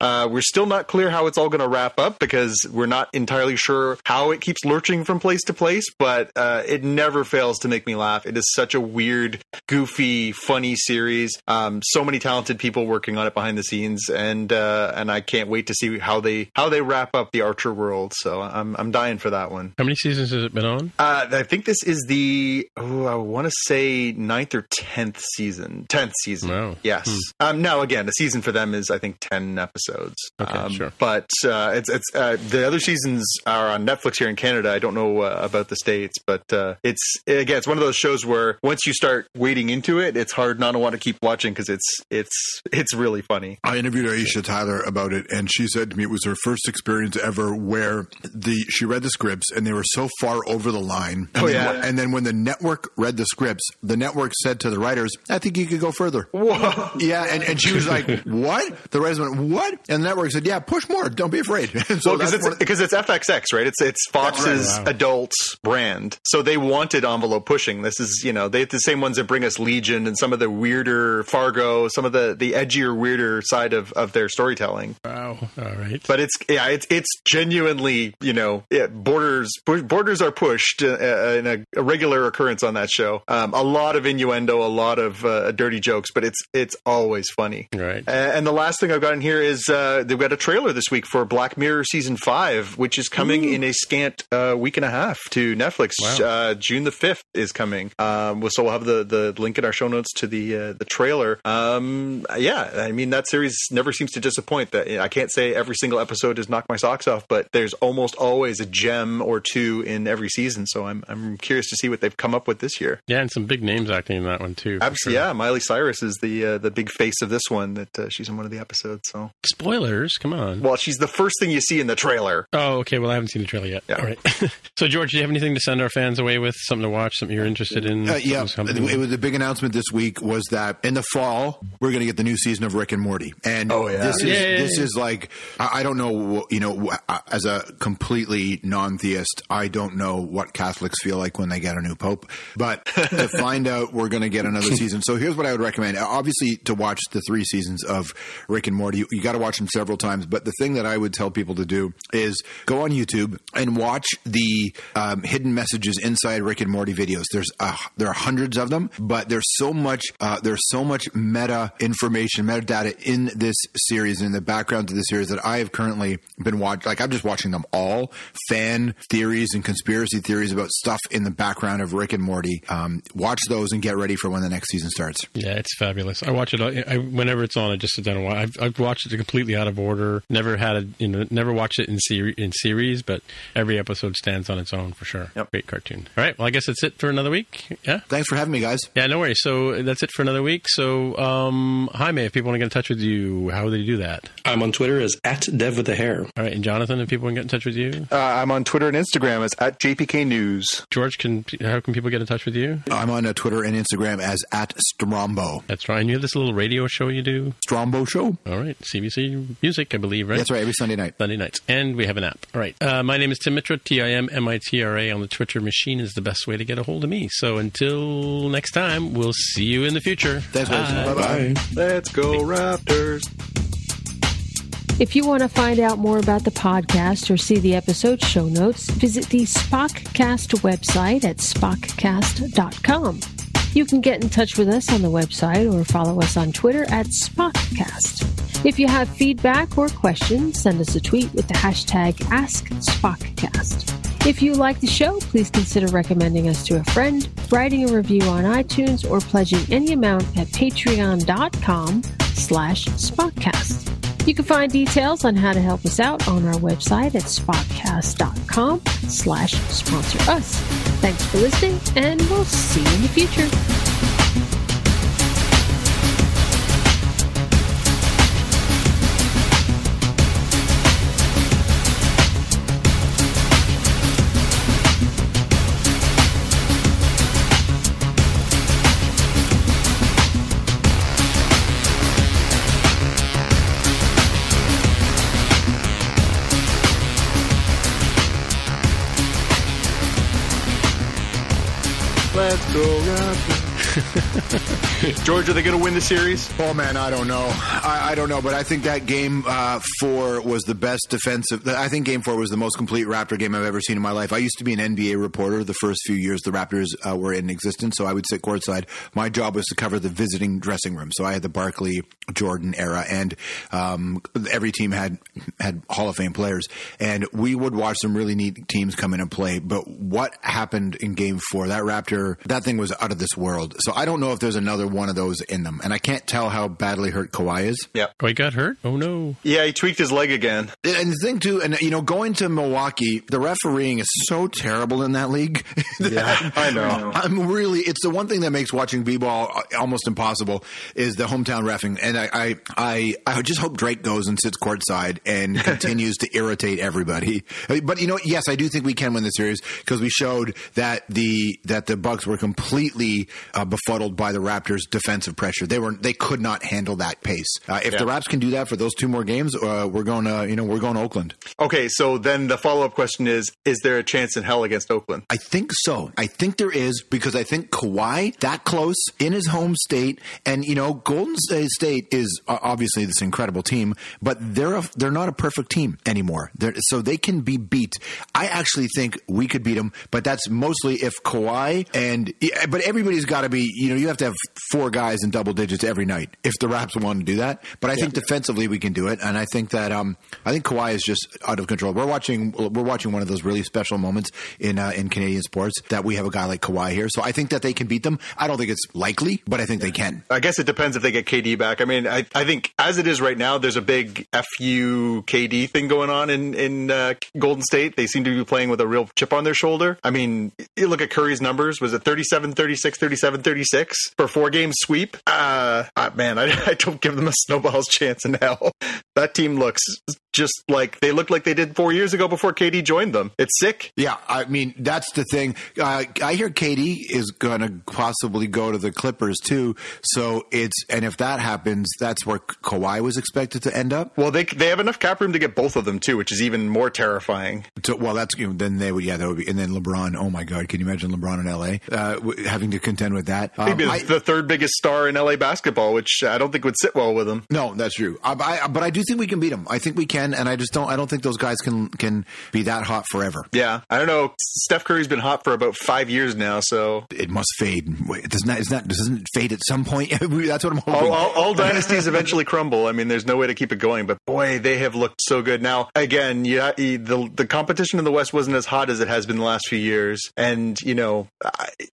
Uh, we're still not clear how it's all going to wrap up because we're not entirely sure how it keeps lurching from place to place. But uh, it never fails to make me laugh. It is such a weird, goofy, funny series. Um, so many talented people working on it behind the scenes, and uh, and I can't wait to see how they how they wrap up the Archer world. So I'm I'm dying for that one. How many seasons has it been on? Uh, I think this is the oh, I want to say ninth or tenth season. Tenth season. Wow. Yes. Um, now again, the season for them is I think ten episodes. Okay, um, sure. But uh, it's it's uh, the other seasons are on Netflix here in Canada. I don't know uh, about the states, but uh, it's again it's one of those shows where once you start wading into it, it's hard not to want to keep watching because it's it's it's really funny. I interviewed Aisha Tyler about it, and she said to me it was her first experience ever where the she read the scripts and they were so far over the line. And Oh, then, yeah. and then when the network read the scripts, the network said to the writers, "I think you could go further." Whoa. Yeah, and, and she was like, "What?" The writers went, "What?" And the network said, "Yeah, push more. Don't be afraid." (laughs) So Well, because it's because it's FXX, right? It's it's Fox's right. Wow. adults brand, so they wanted envelope pushing. This is you know they the same ones that bring us Legion and some of the weirder Fargo, some of the the edgier, weirder side of of their storytelling. Wow. All right. But it's yeah, it's it's genuinely you know yeah, borders borders are pushed uh, uh, in a, a regular occurrence on that show. Um, a lot of innuendo, a lot of uh, dirty jokes, but it's it's always funny. Right. Uh, and the last thing I've got in here is uh, they've got a trailer this week for Black Mirror season five, which is coming in a scant uh, week and a half to Netflix. Wow. Uh, June the fifth is coming. Um, so we'll have the, the link in our show notes to the uh, the trailer. Um, yeah, I mean that series never seems to disappoint. That I can't say every single episode has knocked my socks off, but there's almost always a gem or two in every season. So I'm I'm curious to see what they've come up with this year. Yeah, and some big names acting in that one too. Absolutely, sure. yeah. Miley Cyrus is the uh, the big face of this one. That uh, she's in one of the episodes. So, Spoilers. Come on. well, she's the first thing you see in the trailer. Oh, okay. Well, I haven't seen the trailer yet. Yeah. All right. (laughs) so, George, do you have anything to send our fans away with? Something to watch? Something you're interested in? Uh, yeah, it was a big announcement this week. Was that in the fall we're going to get the new season of Rick and Morty, and Oh, yeah. this is Yay. this is like I, I don't know, you know, as a completely non-theist, I don't know what Catholics feel like when they get a new pope, but (laughs) to find out we're going to get another season. So here's what I would recommend: obviously, to watch the three seasons of Rick and Morty, you, got to watch them several times. But the thing that I would tell people to do is go on YouTube and watch the um, hidden messages inside Rick and Morty videos. There's uh, there are hundreds of them, but there's so much uh, there's so much meta information, metadata in this series in the background of the series that I have currently been watching. Like I'm just watching them all, fan theories and conspiracy theories about stuff in the background of Rick and Morty. Um, watch those and get ready for when the next season starts. Yeah, it's fabulous. I watch it I, whenever it's on. I just sit down and watch. I've, I've watched it completely out of order. Never had a you know never watched it in series in series, but every episode stands on its own for sure. Yep. Great cartoon. All right, well I guess that's it for another week. Yeah. Thanks for having me, guys. Yeah, no worries. So that's it for another week. So, um, Jaime, if people want to get in touch with you, how would they do that? I'm on Twitter as at Dev with the hair. All right, and Jonathan, if people want to get in touch with you, Uh, I'm on Twitter and Instagram as at JPK News. George, can how can people get in touch with you? I'm on uh, Twitter and Instagram as at Strombo. That's right. And you have this little radio show you do. Strombo Show. All right, CBC Music, I believe, right? That's right. Every Sunday night. Sunday nights. And we have an app. All right. Uh, my name is Tim Mitra, T I M M I T R A on the Twitter machine is the best way to get a hold of me. So until next time. time. We'll see you in the future. Thanks, guys. Bye. Bye-bye. Let's go Raptors. If you want to find out more about the podcast or see the episode show notes, visit the Spockcast website at spockcast.com. You can get in touch with us on the website or follow us on Twitter at Spockcast. If you have feedback or questions, send us a tweet with the hashtag AskSpockcast. If you like the show, please consider recommending us to a friend, writing a review on iTunes, or pledging any amount at patreon.com slash Spockcast. You can find details on how to help us out on our website at spockcast.com slash sponsor us. Thanks for listening, and we'll see you in the future. (laughs) George, are they going to win the series? Oh man, I don't know. I, I don't know, but I think that game uh, four was the best defensive. I think game four was the most complete Raptor game I've ever seen in my life. I used to be an NBA reporter the first few years the Raptors uh, were in existence, so I would sit courtside. My job was to cover the visiting dressing room, so I had the Barkley Jordan era, and um, every team had had Hall of Fame players, and we would watch some really neat teams come in and play. But what happened in game four? That Raptor, that thing was out of this world. So I don't know if there's another one of those in them, and I can't tell how badly hurt Kawhi is. Yeah. Oh, he got hurt? Oh, no. Yeah, he tweaked his leg again. And the thing too, and you know, going to Milwaukee, the refereeing is so terrible in that league. (laughs) Yeah, I know. I'm really. It's the one thing that makes watching b-ball almost impossible is the hometown refing, and I, I, I, I just hope Drake goes and sits courtside and (laughs) continues to irritate everybody. But you know, yes, I do think we can win the series because we showed that the that the Bucks were completely uh, befuddled by the Raptors' defensive pressure. They were they could not handle that pace. Uh, if Yeah. the Raps can do that for those two more games, uh, we're going to you know we're going to Oakland. Okay, so then the follow up question is Is there a chance in hell against Oakland? I think so. I think there is because I think Kawhi that close in his home state, and you know Golden State is obviously this incredible team, but they're a, they're not a perfect team anymore. They're, so they can be beat. I actually think we could beat them, but that's mostly if Kawhi and but everybody's got to be. You know, you have to have four guys in double digits every night if the Raps want to do that. But I think defensively we can do it, and I think that um I think Kawhi is just out of control. We're watching we're watching one of those really special moments in uh, in Canadian sports that we have a guy like Kawhi here. So I think that they can beat them. I don't think it's likely, but I think they can. I guess it depends if they get KD back. I mean, I, I think as it is right now, there's a big FU KD thing going on in in uh, Golden State. They seem to be playing with a real chip on their shoulder. I mean, you look at Curry's numbers. Was it 37 36, 37 36 for four game sweep? Uh, uh, man, I, (laughs) I don't give them a snowball's chance in hell. (laughs) That team looks just like they looked like they did four years ago before KD joined them. It's sick. Yeah, I mean that's the thing. Uh, I hear KD is going to possibly go to the Clippers too. So it's and if that happens, that's where Kawhi was expected to end up. Well, they they have enough cap room to get both of them too, which is even more terrifying. So, well, that's you know, then they would yeah that would be and then LeBron. Oh my God, can you imagine LeBron in L.A. Uh, having to contend with that? Um, He'd be I- the third biggest star in LA basketball, which I don't think would sit well with him. no, that's true. I, I, but I do think we can beat them. I think we can, and I just don't. I don't think those guys can can be that hot forever. Yeah, I don't know. Steph Curry's been hot for about five years now, so It must fade. Wait, Doesn't that, isn't that doesn't it fade at some point? (laughs) that's what I'm hoping. all, all, all (laughs) dynasties eventually crumble. I mean, there's no way to keep it going. But boy, they have looked so good. Now, again, yeah, the the competition in the West wasn't as hot as it has been the last few years, and you know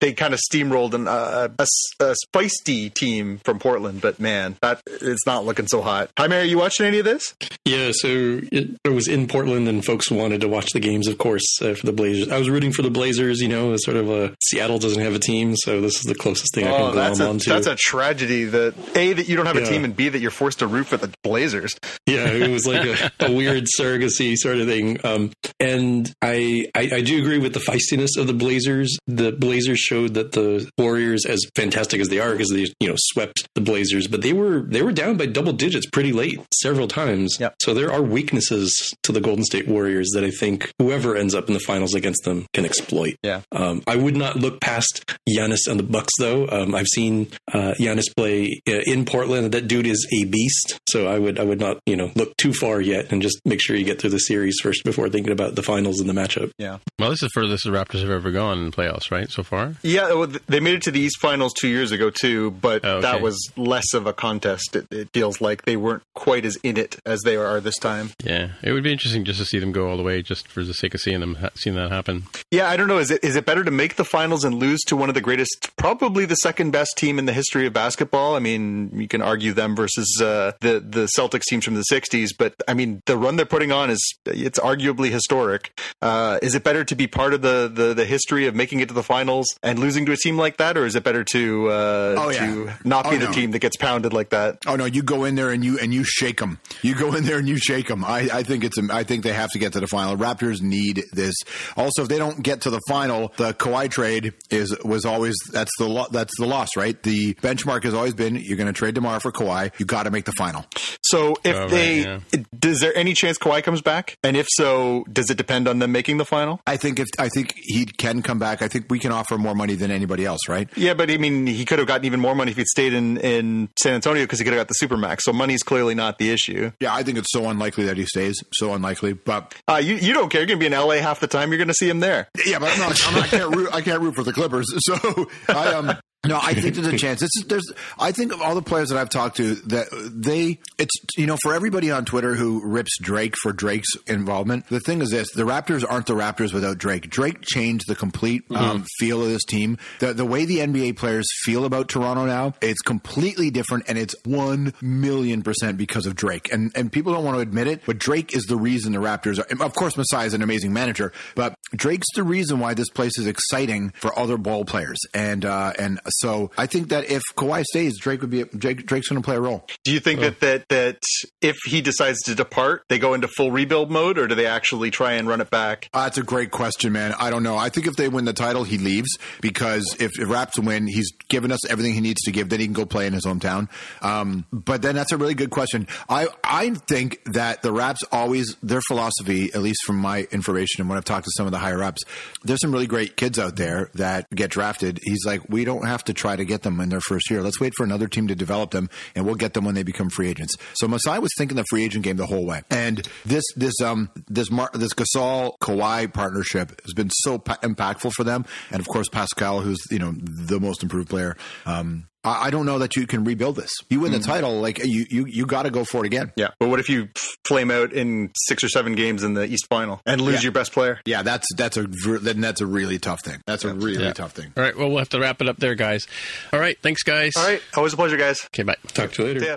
they kind of steamrolled an, uh, a, a feisty team from Portland. But man, that it's not looking so hot. Hi, Mary, you watching any of this? Yeah, so it, it was in Portland, and folks wanted to watch the games, of course, uh, for the Blazers. I was rooting for the Blazers. You know, sort of a Seattle doesn't have a team, so this is the closest thing I Oh, can that's glom a, onto. that's a tragedy. That a that you don't have a team, and b that you're forced to root for the Blazers. yeah, it was like a, (laughs) a weird surrogacy sort of thing. Um, and I, I I do agree with the feistiness of the Blazers. The Blazers showed that the Warriors, as fantastic as they are, because they you know swept the Blazers, but they were they were down by double digits pretty late, several several times. Yep. So there are weaknesses to the Golden State Warriors that I think whoever ends up in the finals against them can exploit. Yeah. Um, I would not look past Giannis and the Bucks though. Um, I've seen uh, Giannis play uh, in Portland. That dude is a beast. So I would I would not you know look too far yet and just make sure you get through the series first before thinking about the finals and the matchup. Yeah. Well, this is the furthest the Raptors have ever gone in playoffs, right? So far. Yeah, they made it to the East Finals two years ago too, but Oh, okay. that was less of a contest. It, it feels like they weren't quite as in it as they are this time. Yeah, it would be interesting just to see them go all the way, just for the sake of seeing them, seeing that happen. Yeah, I don't know. Is it is it better to make the finals and lose to one of the greatest, probably the second best team in the history of basketball? I mean, you can argue them versus uh, the the Celtics teams from the '60s, but I mean, the run they're putting on is it's arguably historic. Uh, is it better to be part of the, the the history of making it to the finals and losing to a team like that, or is it better to uh, Oh, yeah. to not be Oh, the no. team that gets pounded like that? Oh no, you go in there and you and you shake them. You go in there and you shake them. I, I think it's I think they have to get to the final. Raptors need this. Also, if they don't get to the final, the Kawhi trade is was always that's the lo- that's the loss, right? The benchmark has always been you're going to trade tomorrow for Kawhi. You got to make the final. So if Oh, right, they, yeah. does there any chance Kawhi comes back? And if so, does it depend on them making the final? I think if I think he can come back. I think we can offer more money than anybody else, right? Yeah, but I mean, he could have gotten even more money if he'd stayed in, in San Antonio because he could have got the supermax. So money's clearly not the issue. Yeah, I think it's so unlikely that he stays. So unlikely, but Uh, you you don't care. You're going to be in LA half the time. You're going to see him there. Yeah, but I'm not, I'm not, I can't root. I can't root for the Clippers. (laughs) So I um. No, I think there's a chance. This is, there's. I think of all the players that I've talked to, that they, it's you know, for everybody on Twitter who rips Drake for Drake's involvement. The thing is this: the Raptors aren't the Raptors without Drake. Drake changed the complete um, feel of this team. The the way the NBA players feel about Toronto now, it's completely different, and it's one million percent because of Drake. And and people don't want to admit it, but Drake is the reason the Raptors are. Of course, Masai is an amazing manager, but Drake's the reason why this place is exciting for other ball players. And uh, and so I think that if Kawhi stays, Drake would be Drake, Drake's going to play a role. Do you think that, that that if he decides to depart, they go into full rebuild mode, or do they actually try and run it back? Uh, that's a great question, man. I don't know. I think if they win the title, he leaves because if, if Raps win, he's given us everything he needs to give. Then he can go play in his hometown. Um, but then that's a really good question. I I think that the Raps always their philosophy, at least from my information and when I've talked to some of the higher ups, there's some really great kids out there that get drafted. He's like, we don't have to try to get them in their first year. Let's wait for another team to develop them, and we'll get them when they become free agents. So Masai was thinking the free agent game the whole way, and this this um this Mar- this Gasol Kawhi partnership has been so pa- impactful for them, and of course Pascal, who's you know the most improved player. Um, I, I don't know that you can rebuild this. You win the mm. title, like you you you got to go for it again. Yeah, but what if you flame out in six or seven games in the East Final and lose Yeah. your best player? Yeah, that's that's a then that's a really tough thing. That's a really Yeah. tough thing. All right, well, we'll have to wrap it up there, guys. All right, thanks, guys. All right, always a pleasure, guys. Okay, bye. Talk to you later. See